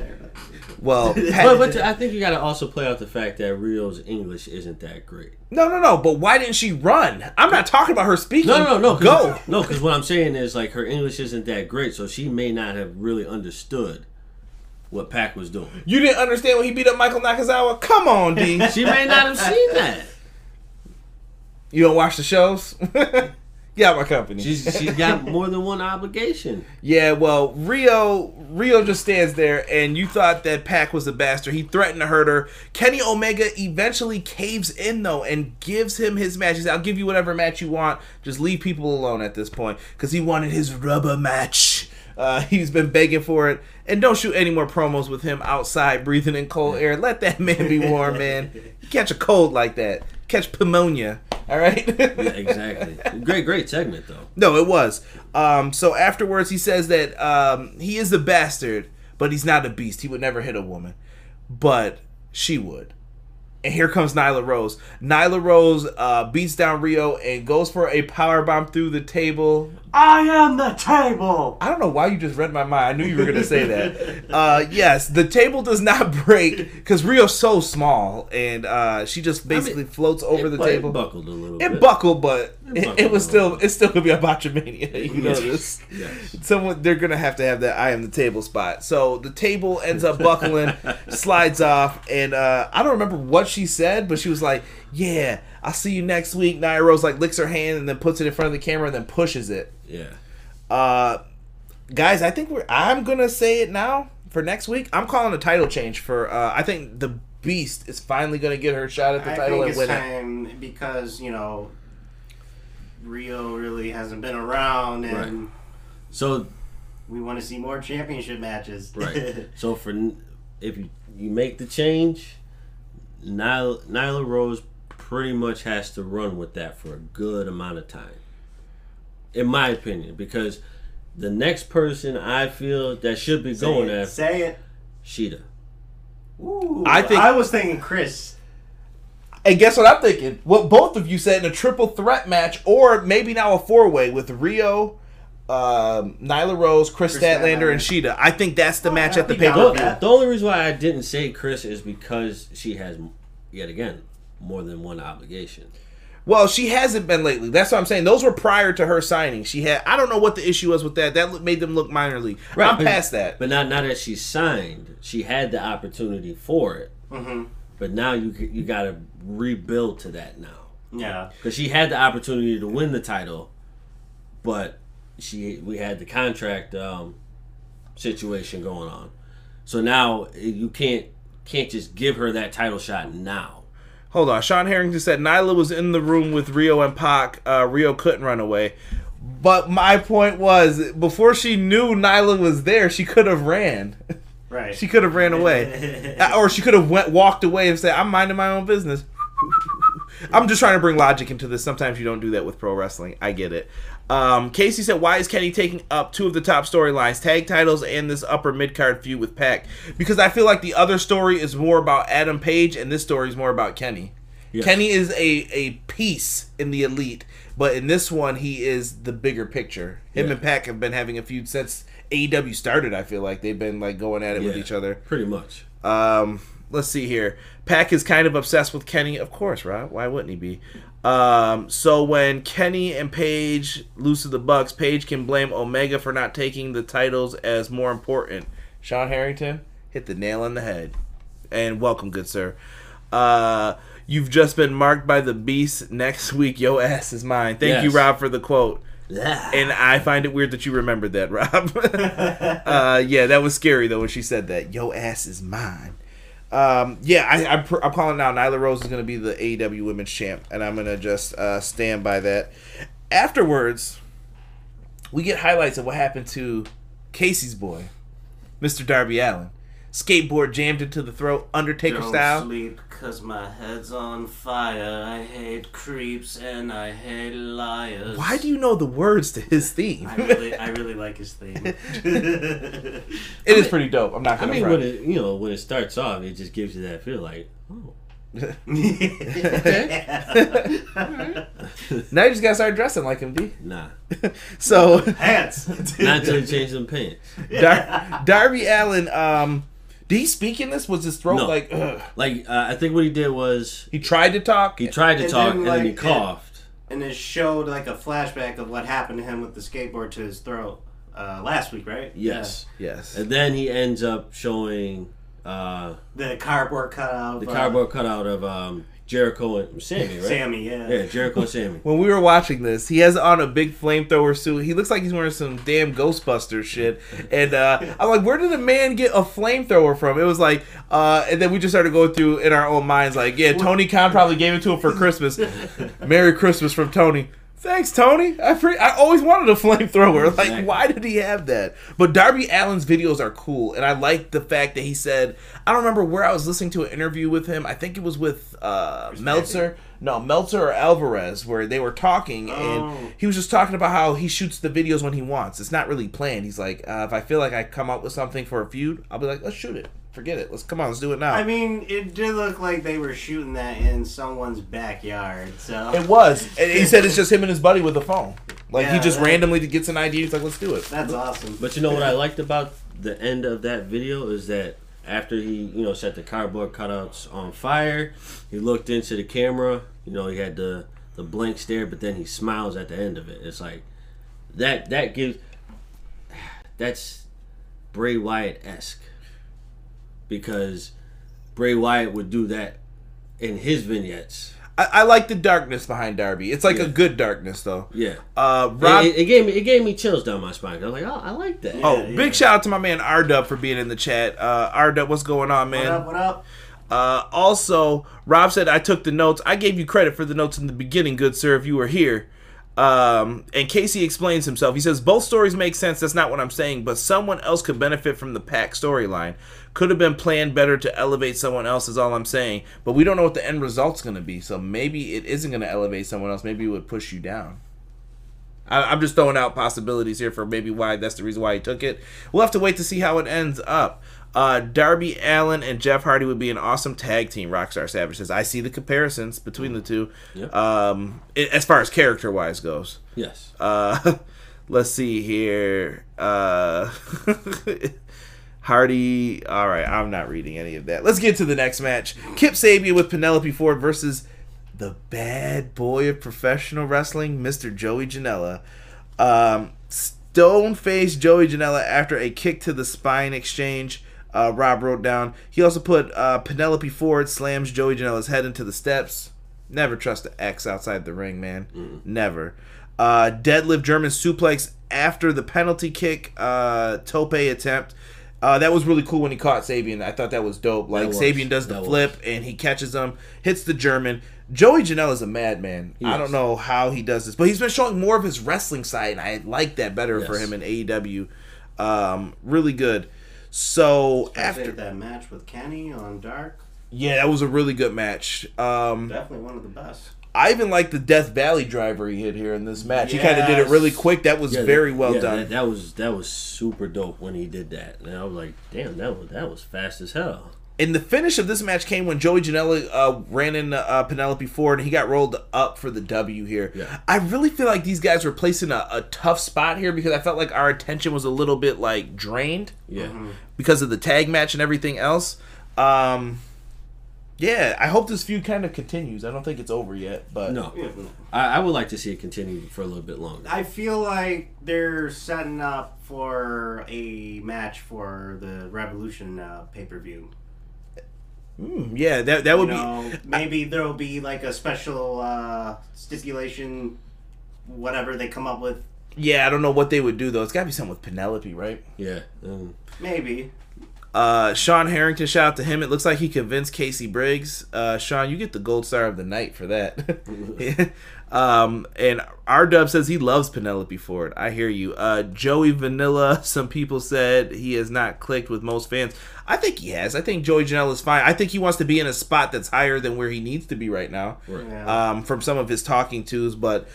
well, but, but I think you got to also play out the fact that Riho's English isn't that great. no, no, no. But why didn't she run? I'm not talking about her speaking. No, no, no. 'cause- Go. No, because what I'm saying is like her English isn't that great, so she may not have really understood what Pac was doing. You didn't understand when he beat up Michael Nakazawa? Come on, D. She may not have seen that. You don't watch the shows? Out my company. She's she's got more than one obligation. Yeah, well, Riho Riho just stands there, and you thought that Pac was a bastard. He threatened to hurt her. Kenny Omega eventually caves in though and gives him his match. He said, "I'll give you whatever match you want. Just leave people alone at this point," because he wanted his rubber match. Uh, he's been begging for it, and don't shoot any more promos with him outside breathing in cold air. Let that man be warm, man. You catch a cold like that, catch pneumonia. All right. Yeah, exactly. Great, great segment though. No, it was. Um, so afterwards, he says that um, he is a bastard, but he's not a beast. He would never hit a woman, but she would. And here comes Nyla Rose. Nyla Rose uh, beats down Riho and goes for a power bomb through the table. I am the table. I don't know why you just read my mind. I knew you were going to say that. Uh, yes, the table does not break because Riho's so small, and uh, she just basically floats over It the table. It buckled a little It bit. buckled, but It it, buckled it was still little it's still gonna be a botchamania. You know this. Yes. Someone they're gonna have to have that I am the table spot. So the table ends up buckling, slides off, and uh, I don't remember what she said, but she was like, "Yeah, I'll see you next week." Nia Rose like licks her hand and then puts it in front of the camera and then pushes it. Yeah. Uh, guys, I think we're. I'm gonna say it now for next week. I'm calling a title change for. Uh, I think the Beast is finally gonna get her shot at the I title think and it's win it. time because you know Riho really hasn't been around, and Right. So we want to see more championship matches. right. so for if you, you make the change, Nyla, Nyla Rose pretty much has to run with that for a good amount of time. in my opinion, because the next person I feel that should be going say it, at say it. Shida. Ooh, I think- I was thinking Kris. And guess what I'm thinking? What both of you said in a triple threat match, or maybe now a four way with Riho, um, Nyla Rose, Kris, Kris Statlander, and Statlander. Shida. I think that's the Oh, match at the be pay per view. The only reason why I didn't say Kris is because she has, yet again, more than one obligation. Well, she hasn't been lately. That's what I'm saying. Those were prior to her signing. She had. I don't know what the issue was with that. That made them look minor league. I'm but- past that. But not now that she's signed, she had the opportunity for it. Mm-hmm. But now you you got to rebuild to that now Yeah. because she had the opportunity to win the title, but she we had the contract um, situation going on. So now eh, you can't can't just give her that title shot now. Hold on. Sean Harrington said Nyla was in the room with Riho and Pac. Uh, Riho couldn't run away. But my point was, before she knew Nyla was there, she could have ran. Right. she could have ran away, Uh, or she could have went walked away and said, "I'm minding my own business." I'm just trying to bring logic into this. Sometimes you don't do that with pro wrestling. I get it. Um, Casey said, "Why is Kenny taking up two of the top storylines, tag titles, and this upper mid card feud with Pac? Because I feel like the other story is more about Adam Page, and this story is more about Kenny. Yes. Kenny is a a piece in the elite, but in this one, he is the bigger picture. Him Yeah. and Pac have been having a feud since AEW started. I feel like they've been like going at it with each other. pretty much. Um, let's see here. Pac is kind of obsessed with Kenny, of course, right? Why wouldn't he be? Um, so when Kenny and Page lose to the Bucks, Page can blame Omega for not taking the titles as more important. Sean Harrington hit the nail on the head. And welcome, good sir. Uh, you've just been marked by the beast. Next week, yo ass is mine. Thank you, Rob, for the quote. Yeah. And I find it weird that you remembered that, Rob. uh, yeah, that was scary though when she said that. Yo ass is mine. Um, yeah, I, I'm, pr- I'm calling now. Nyla Rose is going to be the AEW Women's Champ, and I'm going to just uh, stand by that. Afterwards, we get highlights of what happened to Casey's boy, Mr. Darby Allin. Skateboard jammed into the throat, Undertaker Don't style. sleep cause my head's on fire. I hate creeps and I hate liars. Why do you know the words to his theme? I really, I really like his theme. It is pretty dope. I'm not I going to mean, when it you know when it starts off, it just gives you that feel like, oh, Now you just got to start dressing like him, D. nah. So Pants. Not until you change them pants. Dar- Darby Allin, um, did he speak in this? Was his throat No. like? Ugh? Like uh, I think what he did was He tried to talk. he tried to And talk then, and then he like, coughed. and it showed like a flashback of what happened to him with the skateboard to his throat uh, last week, right? Yes. yes. And then he ends up showing uh, The cardboard cutout. the of, uh, cardboard cutout of um, Jericho and Sammy, right? Sammy, yeah. Yeah, Jericho and Sammy. When we were watching this, he has on a big flamethrower suit. He looks like he's wearing some damn Ghostbuster shit. And uh, I'm like, where did a man get a flamethrower from? It was like, uh, and then we just started going through in our own minds, like, yeah, Tony Khan probably gave it to him for Christmas. Merry Christmas from Tony. Thanks, Tony. I pre- I always wanted a flamethrower. Like, why did he have that? But Darby Allin's videos are cool, and I like the fact that he said, I don't remember where I was listening to an interview with him. I think it was with uh, Meltzer. No, Meltzer or Alvarez, where they were talking, Oh. and he was just talking about how he shoots the videos when he wants. It's not really planned. He's like, uh, if I feel like I come up with something for a feud, I'll be like, let's shoot it. Forget it. Let's come on. Let's do it now. I mean, it did look like they were shooting that in someone's backyard. So It was. And he said it's just him and his buddy with the phone. Like he just that- randomly gets an idea. He's like, let's do it. that's awesome. But you know what I liked about the end of that video is that after he, you know, set the cardboard cutouts on fire, he looked into the camera. You know, he had the the blank stare, but then he smiles at the end of it. It's like that. That gives. That's Bray Wyatt esque because Bray Wyatt would do that in his vignettes. I, I like the darkness behind Darby. It's like a good darkness though. Yeah, Uh, It- Rob. it, it gave me it gave me chills down my spine. I was like, oh, I like that. oh, Yeah, big yeah. shout out to my man R Dub for being in the chat. Uh, R Dub, what's going on, man? What up? What up? Uh, also, Rob said I took the notes. I gave you credit for the notes in the beginning, good sir, if you were here. Um, and Casey explains himself. He says both stories make sense. That's not what I'm saying, but someone else could benefit from the Pac storyline. Could have been planned better to elevate someone else. Is all I'm saying. But we don't know what the end result's going to be. So maybe it isn't going to elevate someone else. Maybe it would push you down. I, I'm just throwing out possibilities here for maybe why that's the reason why he took it. We'll have to wait to see how it ends up. Uh, Darby Allin and Jeff Hardy would be an awesome tag team. Rockstar Savage says, "I see the comparisons between the two, Yeah. um, i- as far as character wise goes." Yes. Uh, let's see here. Uh, Hardy. All right, I'm not reading any of that. Let's get to the next match. Kip Sabian with Penelope Ford versus the bad boy of professional wrestling, Mr. Joey Janela. Um, Stone faced Joey Janela after a kick to the spine exchange. Uh, Rob wrote down. He also put uh, Penelope Ford slams Joey Janela's head into the steps. Never trust an X outside the ring, man. Never. Uh, deadlift German suplex after the penalty kick uh, tope attempt. Uh, that was really cool when he caught Sabian. I thought that was dope. Like was. Sabian does the That was. flip and he catches him, hits the German. Joey Janela is a madman. I is. don't know how he does this, but he's been showing more of his wrestling side, and I like that better for him in AEW. Um, really good. So After after, that match with Kenny on Dark, yeah, that was a really good match. Um, definitely one of the best. I even like the Death Valley driver he hit here in this match. He kind of did it really quick. That was Yeah, very well yeah, done. That, that was that was super dope when he did that. And I was like, damn, that was that was fast as hell. And the finish of this match came when Joey Janela uh, ran in uh, Penelope Ford, and he got rolled up for the W here. Yeah. I really feel like these guys were placed in a, a tough spot here because I felt like our attention was a little bit like drained Yeah. because of the tag match and everything else. Um, yeah, I hope this feud kind of continues. I don't think it's over yet, but No, I, I would like to see it continue for a little bit longer. I feel like they're setting up for a match for the Revolution uh, pay per view. Mm, yeah, that that would you be. maybe there'll be like a special uh, stipulation, whatever they come up with. Yeah, I don't know what they would do though. It's got to be something with Penelope, right? Yeah. Um, Maybe. Uh, Sean Harrington, shout out to him. It looks like he convinced Casey Briggs. Uh, Sean, you get the gold star of the night for that. um, and R Dub says he loves Penelope Ford. I hear you. Uh, Joey Vanilla, some people said he has not clicked with most fans. I think he has. I think Joey Janela is fine. I think he wants to be in a spot that's higher than where he needs to be right now. Yeah. Um, from some of his talking tos, but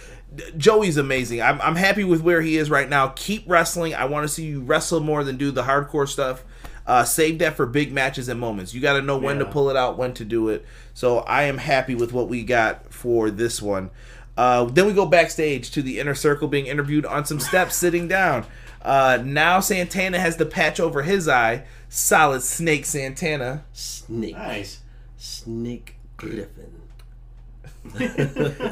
Joey's amazing. I'm, I'm happy with where he is right now. Keep wrestling. I want to see you wrestle more than do the hardcore stuff. Uh, save that for big matches and moments. You got to know when to pull it out, when to do it. So I am happy with what we got for this one. Uh, then we go backstage to the inner circle being interviewed on some steps sitting down. Uh, now Santana has the patch over his eye. Solid snake Santana. Snake. nice. Snake Griffin.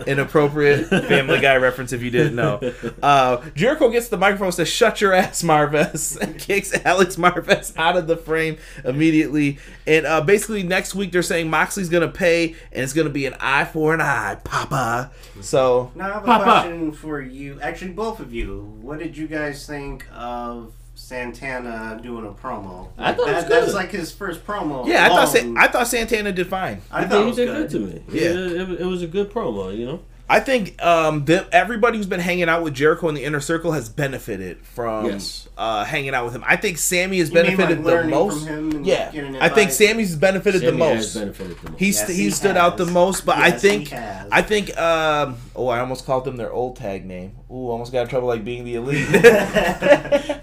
Inappropriate Family Guy reference if you didn't know. Uh, Jericho gets the microphone, and says, Shut your ass, Marvez, and kicks Alex Marvez out of the frame immediately. And uh, basically, next week they're saying Moxley's going to pay, and it's going to be an eye for an eye, Papa. So, Now I have a Papa. question for you. Actually, both of you. What did you guys think of Santana doing a promo? I thought it was that, That's like his first promo. yeah, I thought. Sa- I thought Santana did fine. I He thought it was he did good. good to me. Yeah. It, it, it was a good promo, you know? I think um, the, everybody who's been hanging out with Jericho in the inner circle has benefited from Yes. uh, hanging out with him. I think Sammy has You mean, benefited like, the most. from him and yeah, getting I think? Sammy's benefited Sammy the has most. benefited the most. He's Yes, he he stood out the most, but I Yes, he think has. I think um oh I almost called them their old tag name. Ooh, almost got in trouble like being the elite.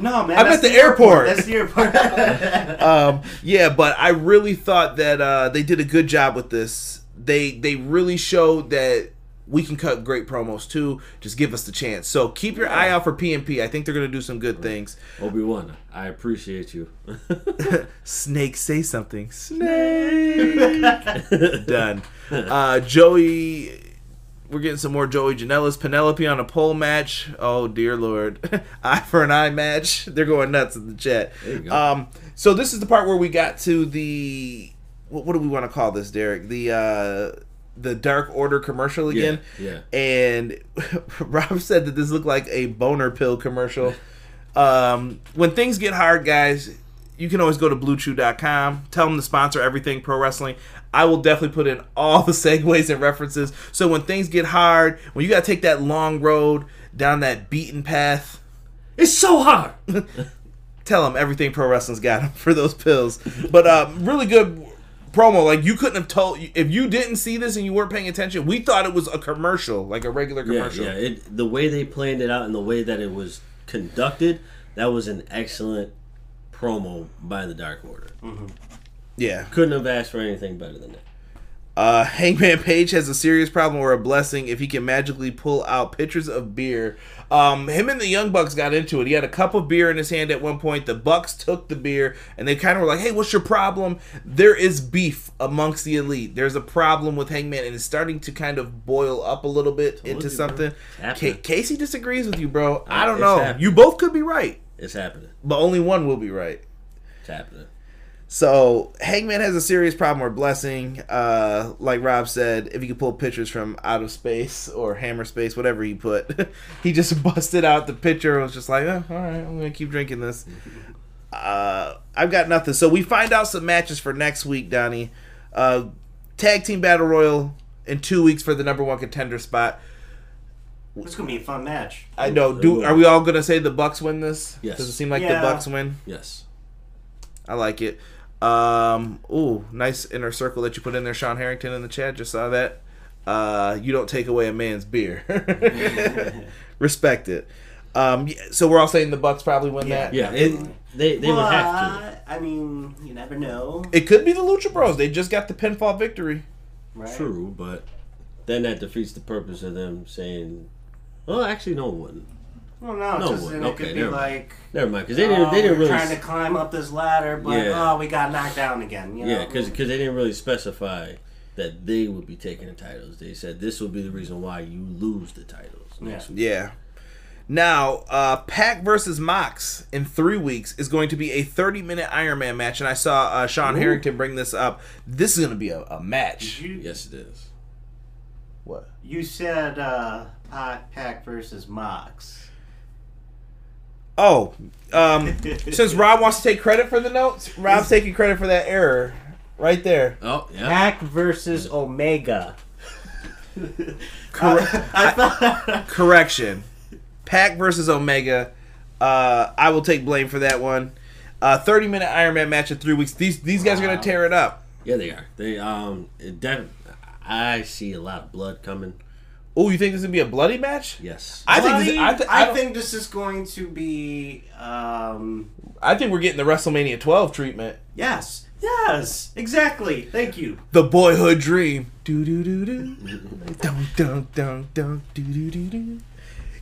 no, man. I'm at the airport. That's the airport. um yeah, but I really thought that uh they did a good job with this. They they really showed that we can cut great promos too. Just give us the chance. So keep your eye out for PnP. I think they're gonna do some good things. Obi Wan, I appreciate you. Snake, say something. Snake. Done. Uh, Joey. We're getting some more Joey Janela's Penelope on a pole match. Oh dear lord, eye for an eye match. They're going nuts in the chat. There you go. Um, so this is the part where we got to the what, what do we want to call this, Derek? The uh, the Dark Order commercial again. yeah. And Rob said that this looked like a boner pill commercial. Um, when things get hard, guys, you can always go to bluechew.com. Tell them to sponsor everything pro wrestling. I will definitely put in all the segues and references. So when things get hard, when you got to take that long road down that beaten path, It's so hard. tell them everything pro wrestling's got for those pills. But uh, really good promo. Like you couldn't have told if you didn't see this and you weren't paying attention. We thought it was a commercial, like a regular commercial. yeah. It, the way they planned it out and the way that it was conducted, that was an excellent promo by the Dark Order. yeah. Couldn't have asked for anything better than that. Uh, Hangman Page has a serious problem or a blessing if he can magically pull out pitchers of beer. Um, him and the Young Bucks got into it. He had a cup of beer in his hand at one point. The Bucks took the beer and they kind of were like, "Hey, what's your problem?" There is beef amongst the elite. There's a problem with Hangman, and it's starting to kind of boil up a little bit into you, something. Ca- Casey disagrees with you, bro. I don't It's know. happening. You both could be right, It's happening. but only one will be right. It's happening. So Hangman has a serious problem or blessing. Uh, like Rob said, if he could pull pictures from out of space or hammer space, whatever he put, he just busted out the picture and was just like, oh, all right, I'm gonna keep drinking this. Uh, I've got nothing. So we find out some matches for next week, Donnie. Uh, tag team battle royal in two weeks for the number one contender spot. It's gonna be a fun match. I know. Do are we all gonna say the Bucks win this? Yes. Does it seem like Yeah. the Bucks win? Yes. I like it. Um, ooh, nice inner circle that you put in there, Sean Harrington in the chat. Just saw that. Uh, you don't take away a man's beer. Respect it. Um, so we're all saying the Bucks probably win Yeah. that. Yeah. It, they they would have to. But, I mean, you never know. It could be the Lucha Bros. They just got the pinfall victory. Right? True, but then that defeats the purpose of them saying. Well, actually, no, it wouldn't. Well, no, No, because then it okay, could be never mind. like, Never mind, because they didn't. They didn't oh, we're really. trying to climb up this ladder, but Yeah. oh, we got knocked down again. You know? Yeah, because because they didn't really specify that they would be taking the titles. They said this will be the reason why you lose the titles next week. Yeah. Now, uh, Pac versus Mox in three weeks is going to be a 30 minute Iron Man match, and I saw uh, Sean Harrington bring this up. This is going to be a, a match. you, Yes, it is. What? you said uh, Pac, Pac versus Mox. Oh, um, since Rob wants to take credit for the notes, Rob's taking credit for that error right there. Oh, yeah. Pac versus Omega. Correct. I thought. Correction. Pac versus Omega. Uh, I will take blame for that one. Uh, 30 minute Iron Man match in three weeks. These these guys are gonna tear it up. Yeah, they are. They um, it def- I see a lot of blood coming. Oh, you think this is gonna be a bloody match? Yes. I think this, I, th- I, I, think this is going to be. Um, I think we're getting the WrestleMania 12 treatment. yes. Yes. Exactly. Thank you. The boyhood dream. Do do do do. Dun dun dun dun. Do do do do.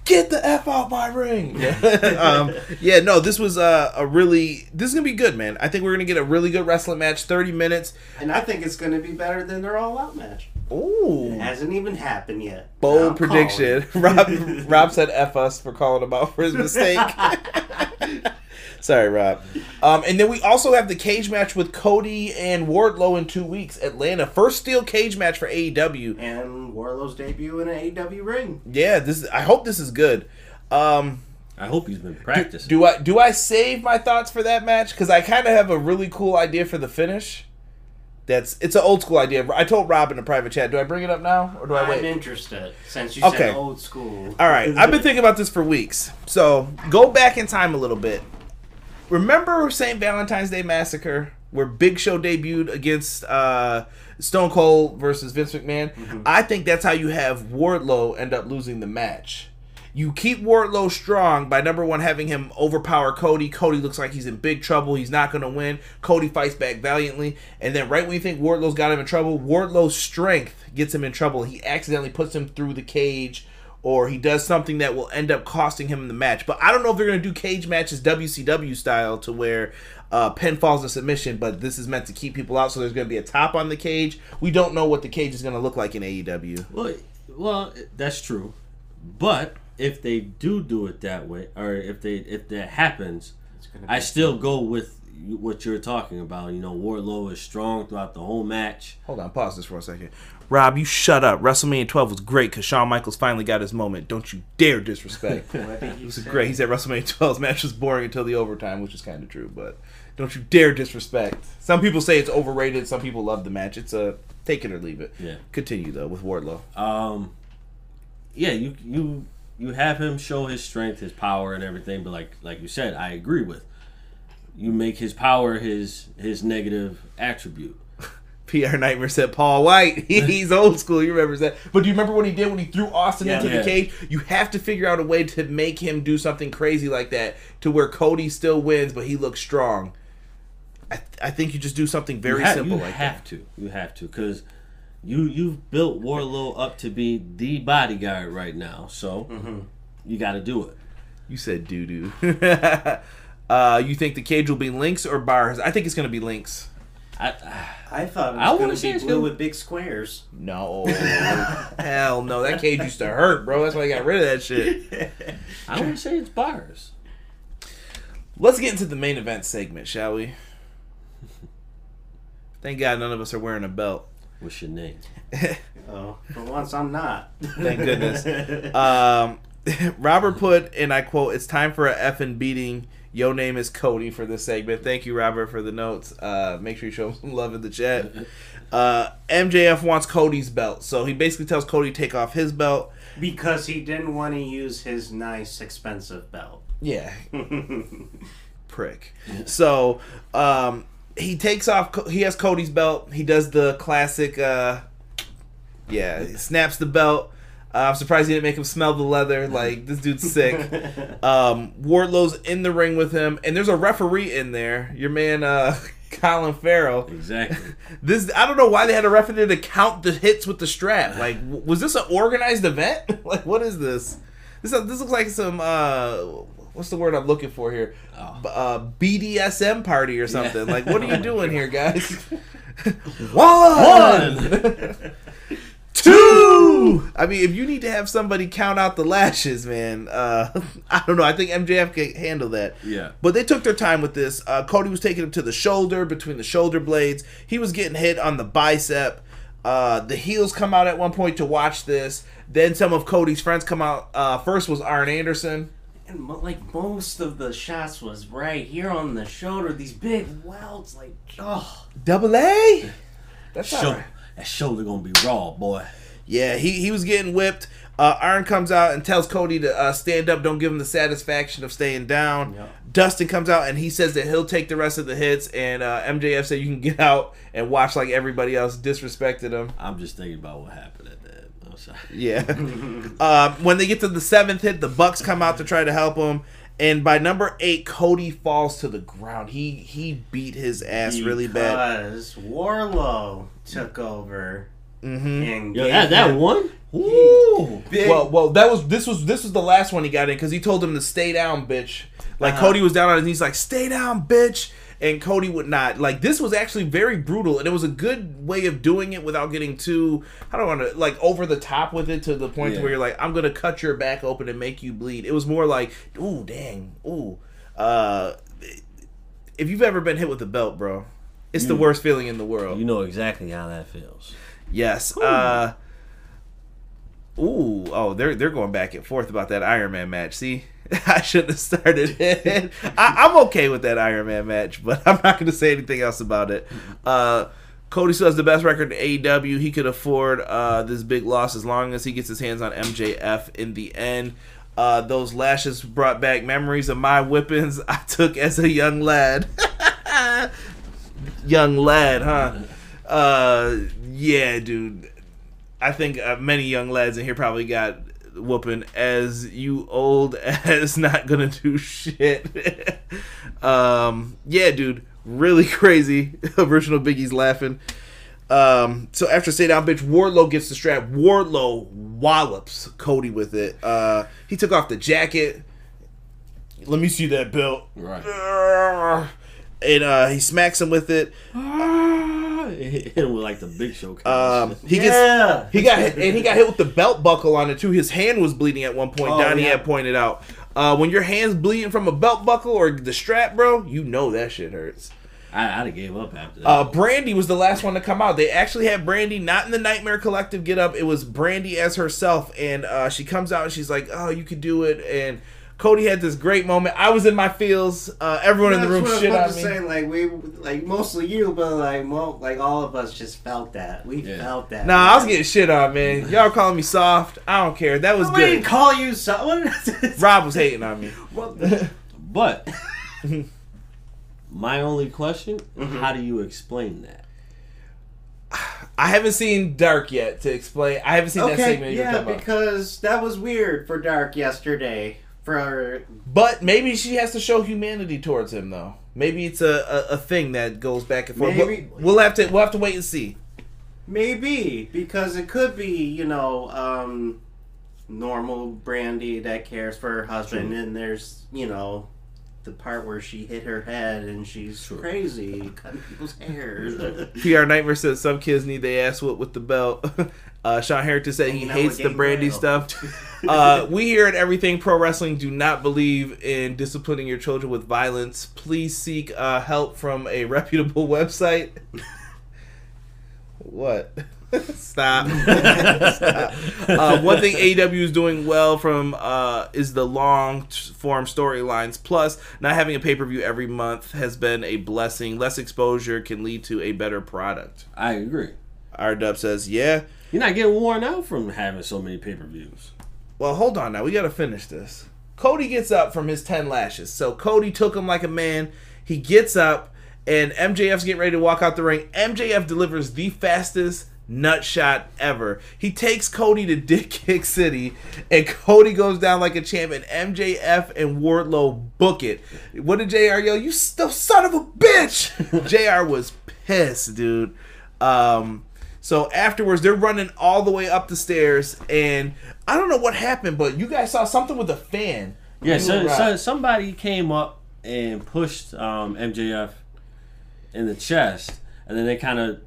Get the f out my ring. um, yeah, no, this was uh, a really. This is gonna be good, man. I think we're gonna get a really good wrestling match. Thirty minutes. And I think it's going to be better than their all out match. It hasn't even happened yet. bold I'm prediction. Rob Rob said f us for calling him out for his mistake. Sorry, Rob. Um, and then we also have the cage match with Cody and Wardlow in two weeks. Atlanta, first steel cage match for AEW. and Wardlow's debut in an AEW ring. Yeah, this. I hope this is good. Um, I hope he's been practicing. do I do I save my thoughts for that match? Because I kind of have a really cool idea for the finish. That's it's an old school idea. I told Rob in a private chat. Do I bring it up now or do I wait? I'm interested since you Okay. said old school. All right, I've been thinking about this for weeks. So go back in time a little bit. Remember St. Valentine's Day Massacre, where Big Show debuted against uh, Stone Cold versus Vince McMahon? I think that's how you have Wardlow end up losing the match. You keep Wardlow strong by number one having him overpower Cody. Cody looks like he's in big trouble. He's not going to win. Cody fights back valiantly, and then right when you think Wardlow's got him in trouble, Wardlow's strength gets him in trouble. He accidentally puts him through the cage, or he does something that will end up costing him the match. But I don't know if they're going to do cage matches WCW style to where uh, pinfalls and submission. But this is meant to keep people out, so there's going to be a top on the cage. We don't know what the cage is going to look like in AEW. Well, well, that's true, but if they do do it that way, or if they if that happens, I still go with what you're talking about. You know, Wardlow is strong throughout the whole match. Hold on, pause this for a second. Rob, you shut up. WrestleMania 12 was great because Shawn Michaels finally got his moment. Don't you dare disrespect. it What did he was say? great. He said WrestleMania 12's match was boring until the overtime, which is kind of true, but don't you dare disrespect. Some people say it's overrated. Some people love the match. It's a take it or leave it. Yeah. Continue though with Wardlow. Um, yeah, you you you have him show his strength, his power, and everything. But like like you said, I agree with. You make his power his his negative attribute. PR Nightmare said Paul White. He's old school. He remembers that. But do you remember what he did when he threw Austin Yeah. into Yeah. the cage? You have to figure out a way to make him do something crazy like that to where Cody still wins, but he looks strong. I, I think you just do something very you have, simple you like have that. to. You have to because you you've built Wardlow up to be the bodyguard right now. So Mm-hmm. you got to do it. You said doo doo. uh, you think the cage will be links or bars? I think it's going to be links. I, I thought it I was wanna going to say be blue gonna- with big squares. No. Hell no. That cage used to hurt, bro. That's why I got rid of that shit. I want to say it's bars. Let's get into the main event segment, shall we? Thank God none of us are wearing a belt. What's your name? Oh, for once I'm not. Thank goodness. Um, Robert put, and I quote, "It's time for a effing beating." Yo name is Cody for this segment. Thank you, Robert, for the notes. Uh, make sure you show some love in the chat. Uh, MJF wants Cody's belt, so he basically tells Cody to take off his belt. because he didn't want to use his nice, expensive belt. Yeah, prick. So um, he takes off. He has Cody's belt. He does the classic. Uh, yeah, he snaps the belt. Uh, I'm surprised he didn't make him smell the leather. Like this dude's sick. Um, Wardlow's in the ring with him, and there's a referee in there. Your man, uh, Colin Farrell. Exactly. This I don't know why they had a referee to count the hits with the strap. Like, was this an organized event? like, what is this? This this looks like some uh, what's the word I'm looking for here? Oh. Uh, BDSM party or something. Like, what are you doing here, guys? One, two. I mean, if you need to have somebody count out the lashes, man, uh, I don't know. I think MJF can handle that. Yeah. But they took their time with this. Uh, Cody was taking him to the shoulder, between the shoulder blades. He was getting hit on the bicep. Uh, the heels come out at one point to watch this. Then some of Cody's friends come out. Uh, first was Arn Anderson. And mo- like most of the shots was right here on the shoulder. These big welts, like oh, Double A. That's all right. that shoulder gonna be raw, boy. Yeah, he, he was getting whipped. Uh, Arn comes out and tells Cody to uh, stand up. Don't give him the satisfaction of staying down. Yep. Dustin comes out and he says that he'll take the rest of the hits. And uh, MJF said you can get out and watch like everybody else disrespected him. I'm just thinking about what happened at that. Yeah. um, when they get to the seventh hit, the Bucks come out to try to help him. And by number eight, Cody falls to the ground. He he beat his ass really bad. Because Wardlow took over Mm-hmm. and Yo, that, that one? Ooh. big Well, well, that was this was this was the last one he got in because he told him to stay down, bitch. Like Uh-huh. Cody was down on his knees, like stay down, bitch, and Cody would not. Like this was actually very brutal, and it was a good way of doing it without getting too. I don't want to like over the top with it to the point Yeah. where you're like, I'm gonna cut your back open and make you bleed. It was more like, ooh, dang, ooh. Uh, if you've ever been hit with a belt, bro, it's the worst feeling in the world. You know exactly how that feels. Yes. Uh Ooh, oh, they're they're going back and forth about that Iron Man match. See, I shouldn't have started it. I, I'm okay with that Iron Man match, but I'm not going to say anything else about it. Uh, Cody still has the best record in AEW. He could afford uh, this big loss as long as he gets his hands on MJF in the end. Uh, those lashes brought back memories of my whippings I took as a young lad. young lad, huh? Uh, yeah, dude. I think uh, many young lads in here probably got whooping as you old as not gonna do shit. um, yeah, dude, really crazy. Original Biggie's laughing. Um, so after stay down, bitch, Wardlow gets the strap. Wardlow wallops Cody with it. Uh, he took off the jacket. Let me see that belt. Right. And uh, he smacks him with it. Hit him with like the big show. kind Um, of he gets yeah. He got hit, and he got hit with the belt buckle on it too. His hand was bleeding at one point. Oh, Donnie yeah. had pointed out. Uh, when your hand's bleeding from a belt buckle or the strap, bro, you know that shit hurts. I, I'd have gave up after that. Uh, Brandi was the last one to come out. They actually had Brandi not in the Nightmare Collective get up. It was Brandi as herself, and uh, she comes out and she's like, "Oh, you could do it." And Cody had this great moment. I was in my feels. Uh, everyone in the room what shit I on me. about to say, like we, like mostly you, but like mo- like all of us just felt that. We Yeah. felt that. Nah, I was getting shit on, man. Y'all calling me soft. I don't care. That was We didn't good. call you someone. Rob was hating on me. but my only question: Mm-hmm. How do you explain that? I haven't seen Dark yet to explain. I haven't seen that segment Okay, yeah, because that was weird for Dark yesterday. For But maybe she has to show humanity towards him, though. Maybe it's a, a, a thing that goes back and forth. Maybe- We'll, we'll have to we'll have to wait and see. maybe because it could be, you know, um, normal Brandi that cares for her husband, and there's, you know, the part where she hit her head and she's crazy, cutting people's hair. PR Nightmare says some kids need their ass whipped with the belt. Uh, Sean Harrington said he hates the Brandi stuff. Uh, we here at Everything Pro Wrestling do not believe in disciplining your children with violence. Please seek uh, help from a reputable website. what? Stop. Stop. Uh, one thing AEW is doing well from uh, is the long form storylines. Plus, not having a pay per view every month has been a blessing. Less exposure can lead to a better product. I agree. R Dub says, "Yeah." You're not getting worn out from having so many pay per views. Well, hold on now. We got to finish this. Cody gets up from his 10 lashes. So Cody took him like a man. He gets up, and MJF's getting ready to walk out the ring. MJF delivers the fastest nut shot ever. He takes Cody to Dick Kick City, and Cody goes down like a champ, and MJF and Wardlow book it. What did JR yell? You still son of a bitch! JR was pissed, dude. Um, so afterwards, they're running all the way up the stairs, and I don't know what happened, but you guys saw something with a fan. Yeah, so, so somebody came up and pushed um, MJF in the chest, and then they kind of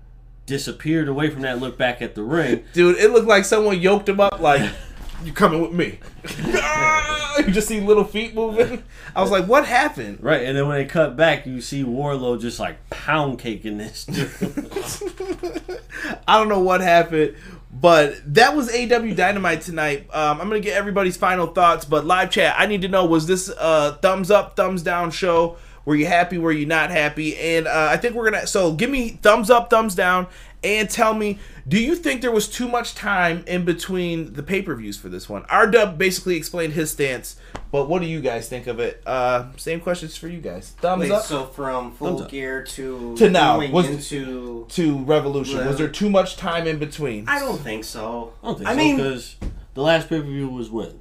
disappeared away from that. Look back at the ring. dude, it looked like someone yoked him up, like you coming with me. Ah, you just see little feet moving. I was like, what happened? Right, and then when they cut back, you see Wardlow just like pound caking this dude. I don't know what happened, but that was AW Dynamite tonight. Um, I'm gonna get everybody's final thoughts, but live chat. I need to know: was this a thumbs up, thumbs down show? Were you happy? Were you not happy? And uh, I think we're gonna. So give me thumbs up, thumbs down, and tell me: Do you think there was too much time in between the pay per views for this one? R Dub basically explained his stance, but what do you guys think of it? Uh, same questions for you guys. Thumbs Wait, up so from full Thumbs up. gear to To now, going was- into to Revolution. Was there too much time in between? I don't think so. I don't think I so mean, because the last pay per view was when.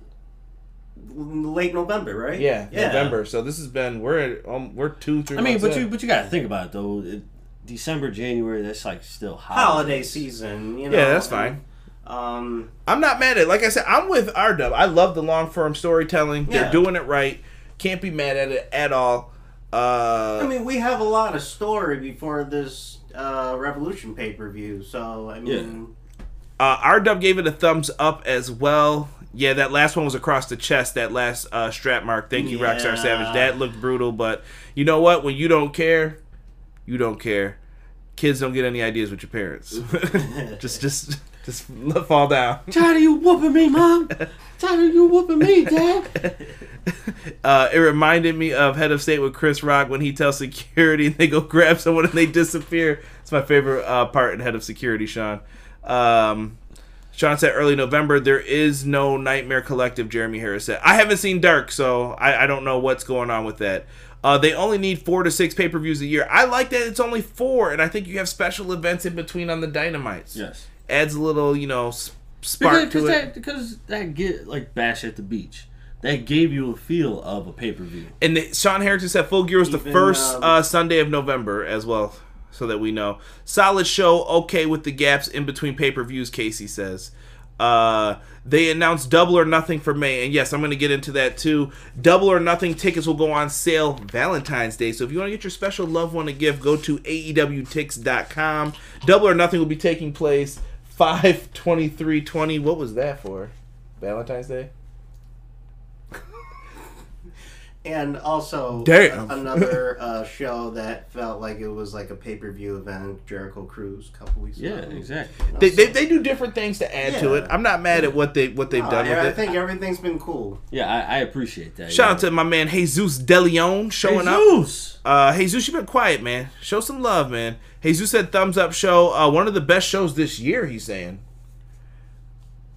late November, right? Yeah, November. So this has been we're at, um, we're two three. I mean, but in. you but you got to think about it though. It, December, January, that's like still holiday, Holiday season, you know. yeah, that's fine. Um, I'm not mad at. it. Like I said, I'm with R Dub. I love the long form storytelling. They're doing it right. Can't be mad at it at all. Uh, I mean, we have a lot of story before this uh, Revolution pay per view, so I mean, uh, R Dub gave it a thumbs up as well. Yeah, that last one was across the chest. That last uh, strap mark. Thank you, Rockstar Savage. That looked brutal, but you know what? When you don't care, you don't care. Kids don't get any ideas with your parents. just, just, just fall down. Tired of you whooping me, mom? Tired of you whooping me, dad? Uh, it reminded me of Head of State with Chris Rock when he tells security and they go grab someone and they disappear. It's my favorite uh, part in Head of Security, Sean. Um, Sean said early November there is no Nightmare Collective. Jeremy Harris said I haven't seen Dark, so I, I don't know what's going on with that. Uh, they only need four to six pay per views a year. I like that it's only four, and I think you have special events in between on the Dynamites. Yes. Adds a little, you know, s- spark Because to it. that, because that get like Bash at the Beach. That gave you a feel of a pay per view. And the, Sean Harrington said Full Gear was the first um, uh, Sunday of November as well, so that we know. Solid show, okay with the gaps in between pay per views, Casey says. Uh, they announced Double or Nothing for May, and yes, I'm going to get into that too. Double or Nothing tickets will go on sale Valentine's Day, so if you want to get your special loved one a gift, go to AEWTix.com. Double or Nothing will be taking place 5 23 20. What was that for? Valentine's Day? and also Damn. another uh, show that felt like it was like a pay per view event, Jericho Cruise, a couple weeks ago. Yeah, ago. exactly. You know, They, they, so- they do different things to add to it. I'm not mad at what they what they've No, done I, with I it. think everything's been cool. Yeah, I, I appreciate that. Shout yeah. out to my man Jesus DeLeon showing up. Jesus. Uh, Jesus, you've been quiet, man. Show some love, man. Jesus said thumbs up show. Uh, one of the best shows this year. He's saying.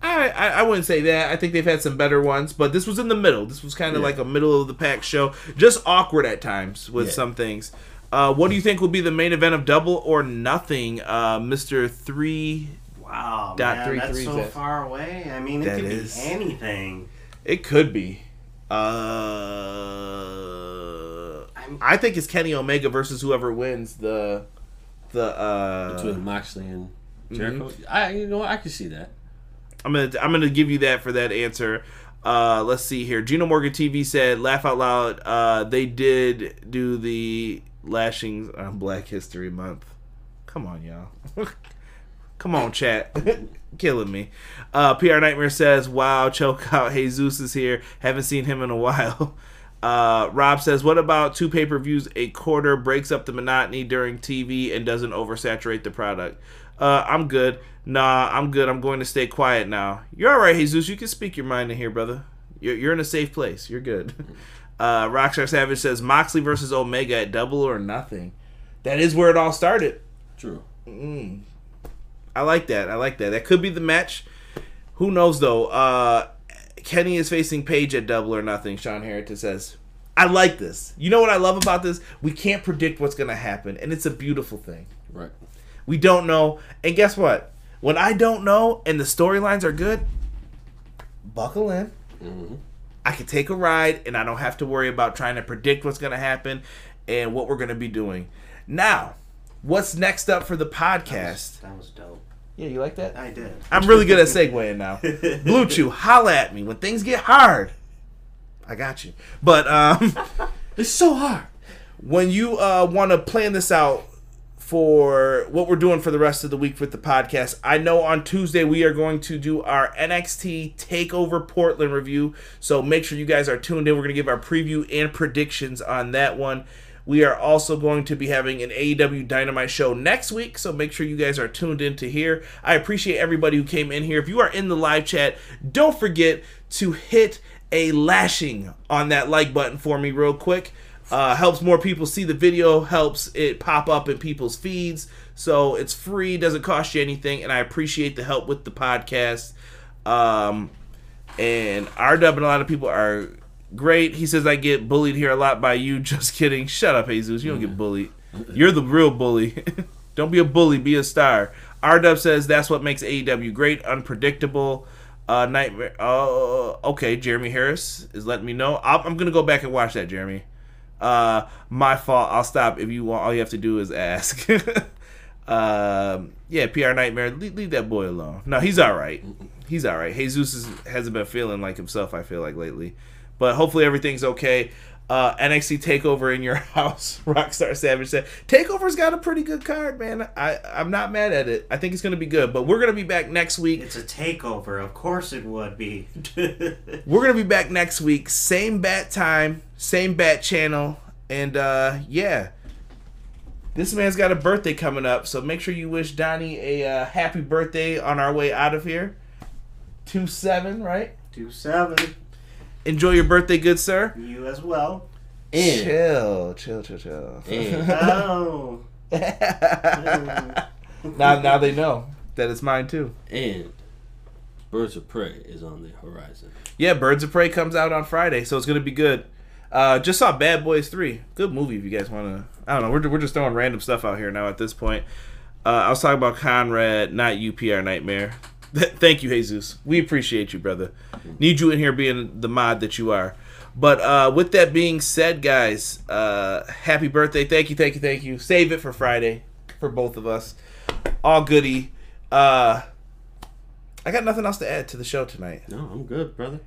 I, I I wouldn't say that. I think they've had some better ones, but this was in the middle. This was kind of Yeah. like a middle of the pack show. Just awkward at times with Yeah. some things. Uh, what do you think will be the main event of Double or Nothing, uh, Mister Three? Wow, man, three that's so that- far away. I mean, it That could is. be anything. It could be. Uh, I think it's Kenny Omega versus whoever wins the the. Uh, Between Moxley and Jericho, Mm-hmm. I you know what, I can see that. I'm gonna I'm gonna give you that for that answer. Uh, let's see here. Gino Morgan TV said, "Laugh out loud." Uh, they did do the lashings on Black History Month. Come on, y'all. Come on, chat. Killing me. Uh, PR Nightmare says, "Wow, choke out. Jesus is here. Haven't seen him in a while." Uh, Rob says, "What about two pay per views? A quarter breaks up the monotony during TV and doesn't oversaturate the product." Uh, I'm good. Nah, I'm good. I'm going to stay quiet now. You're all right, Jesus. You can speak your mind in here, brother. You're, you're in a safe place. You're good. Uh, Rockstar Savage says Moxley versus Omega at Double or Nothing. That is where it all started. True. Mm. I like that. I like that. That could be the match. Who knows though? Uh, Kenny is facing Page at Double or Nothing. Sean Harrington says, "I like this. You know what I love about this? We can't predict what's gonna happen, and it's a beautiful thing. Right. We don't know. And guess what? When I don't know and the storylines are good, buckle in. Mm-hmm. I can take a ride and I don't have to worry about trying to predict what's going to happen and what we're going to be doing. Now, what's next up for the podcast? That was dope. Yeah, you like that? I did. I'm really good at segueing now. Blue Chew, holla at me when things get hard. I got you. But um It's so hard. when you uh, want to plan this out for what we're doing for the rest of the week with the podcast, I know on Tuesday we are going to do our NXT Takeover Portland review. So make sure you guys are tuned in. We're going to give our preview and predictions on that one. We are also going to be having an AEW Dynamite show next week, so make sure you guys are tuned in to here. I appreciate everybody who came in here. If you are in the live chat, don't forget to hit a lashing on that like button for me, real quick. Uh, helps more people see the video, helps it pop up in people's feeds. So it's free, doesn't cost you anything, and I appreciate the help with the podcast. Um, and RW and a lot of people are great. He says I get bullied here a lot by you. Just kidding. Shut up, Jesus. You don't get bullied. You're the real bully. don't be a bully. Be a star. RW says that's what makes AEW great, unpredictable. Uh, nightmare. Uh, okay, Jeremy Harris is letting me know. I'm, I'm gonna go back and watch that, Jeremy. Uh, my fault. I'll stop if you want. All you have to do is ask. um, yeah, PR Nightmare. Leave, leave that boy alone. No, he's all right. He's all right. Jesus is, hasn't been feeling like himself. I feel like lately, but hopefully everything's okay. Uh, NXT Takeover in your house. Rockstar Savage said Takeover's got a pretty good card, man. I I'm not mad at it. I think it's gonna be good. But we're gonna be back next week. It's a takeover. Of course it would be. We're gonna be back next week, same bat time, same bat channel, and uh yeah. This man's got a birthday coming up, so make sure you wish Donnie a uh, happy birthday on our way out of here. Two seven, right? Two seven. Enjoy your birthday, good sir. You as well. And, Chill, chill, chill, chill. and Oh. now, now they know that it's mine too. and Birds of Prey is on the horizon. Yeah, Birds of Prey comes out on Friday, so it's gonna be good. Uh, just saw Bad Boys Three. Good movie if you guys want to. I don't know. We're we're just throwing random stuff out here now at this point. Uh, I was talking about Conrad, not UPR Nightmare. Thank you, Jesus. We appreciate you, brother. Need you in here being the mod that you are. But uh, with that being said, guys, uh, happy birthday! Thank you, thank you, thank you. Save it for Friday for both of us. All goody. Uh, I got nothing else to add to the show tonight. No, I'm good, brother.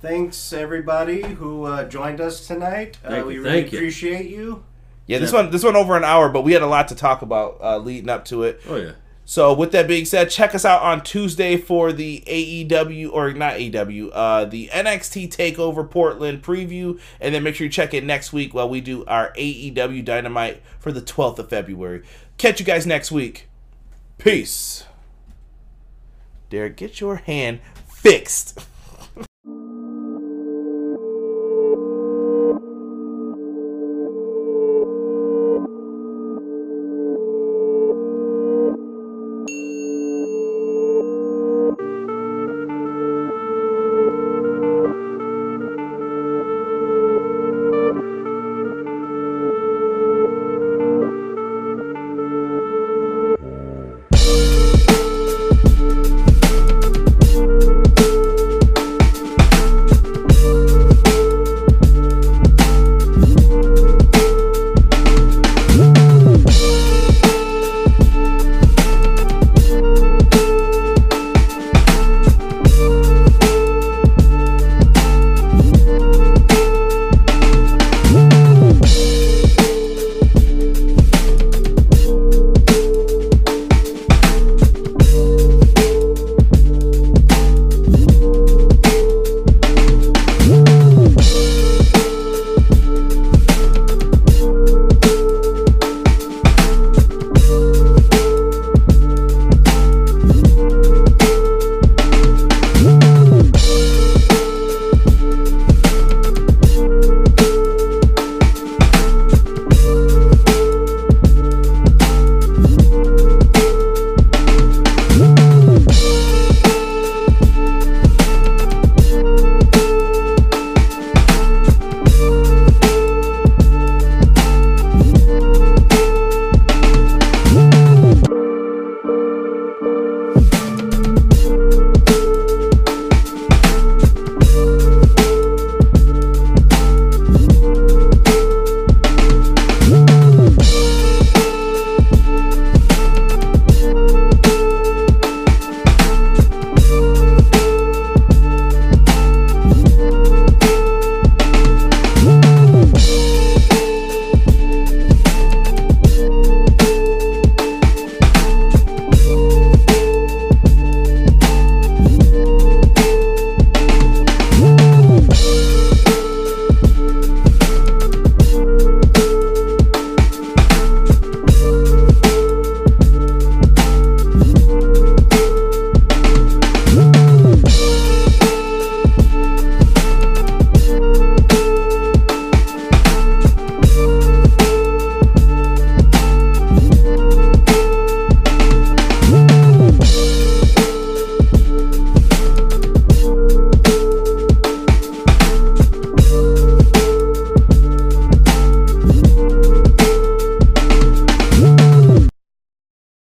Thanks everybody who uh, joined us tonight. Uh, we you, really thank you. appreciate you. Yeah, this one this one over an hour, but we had a lot to talk about uh, leading up to it. Oh yeah. So with that being said, check us out on Tuesday for the AEW or not AEW, uh, the NXT Takeover Portland preview, and then make sure you check in next week while we do our AEW Dynamite for the 12th of February. Catch you guys next week. Peace. Derek, get your hand fixed.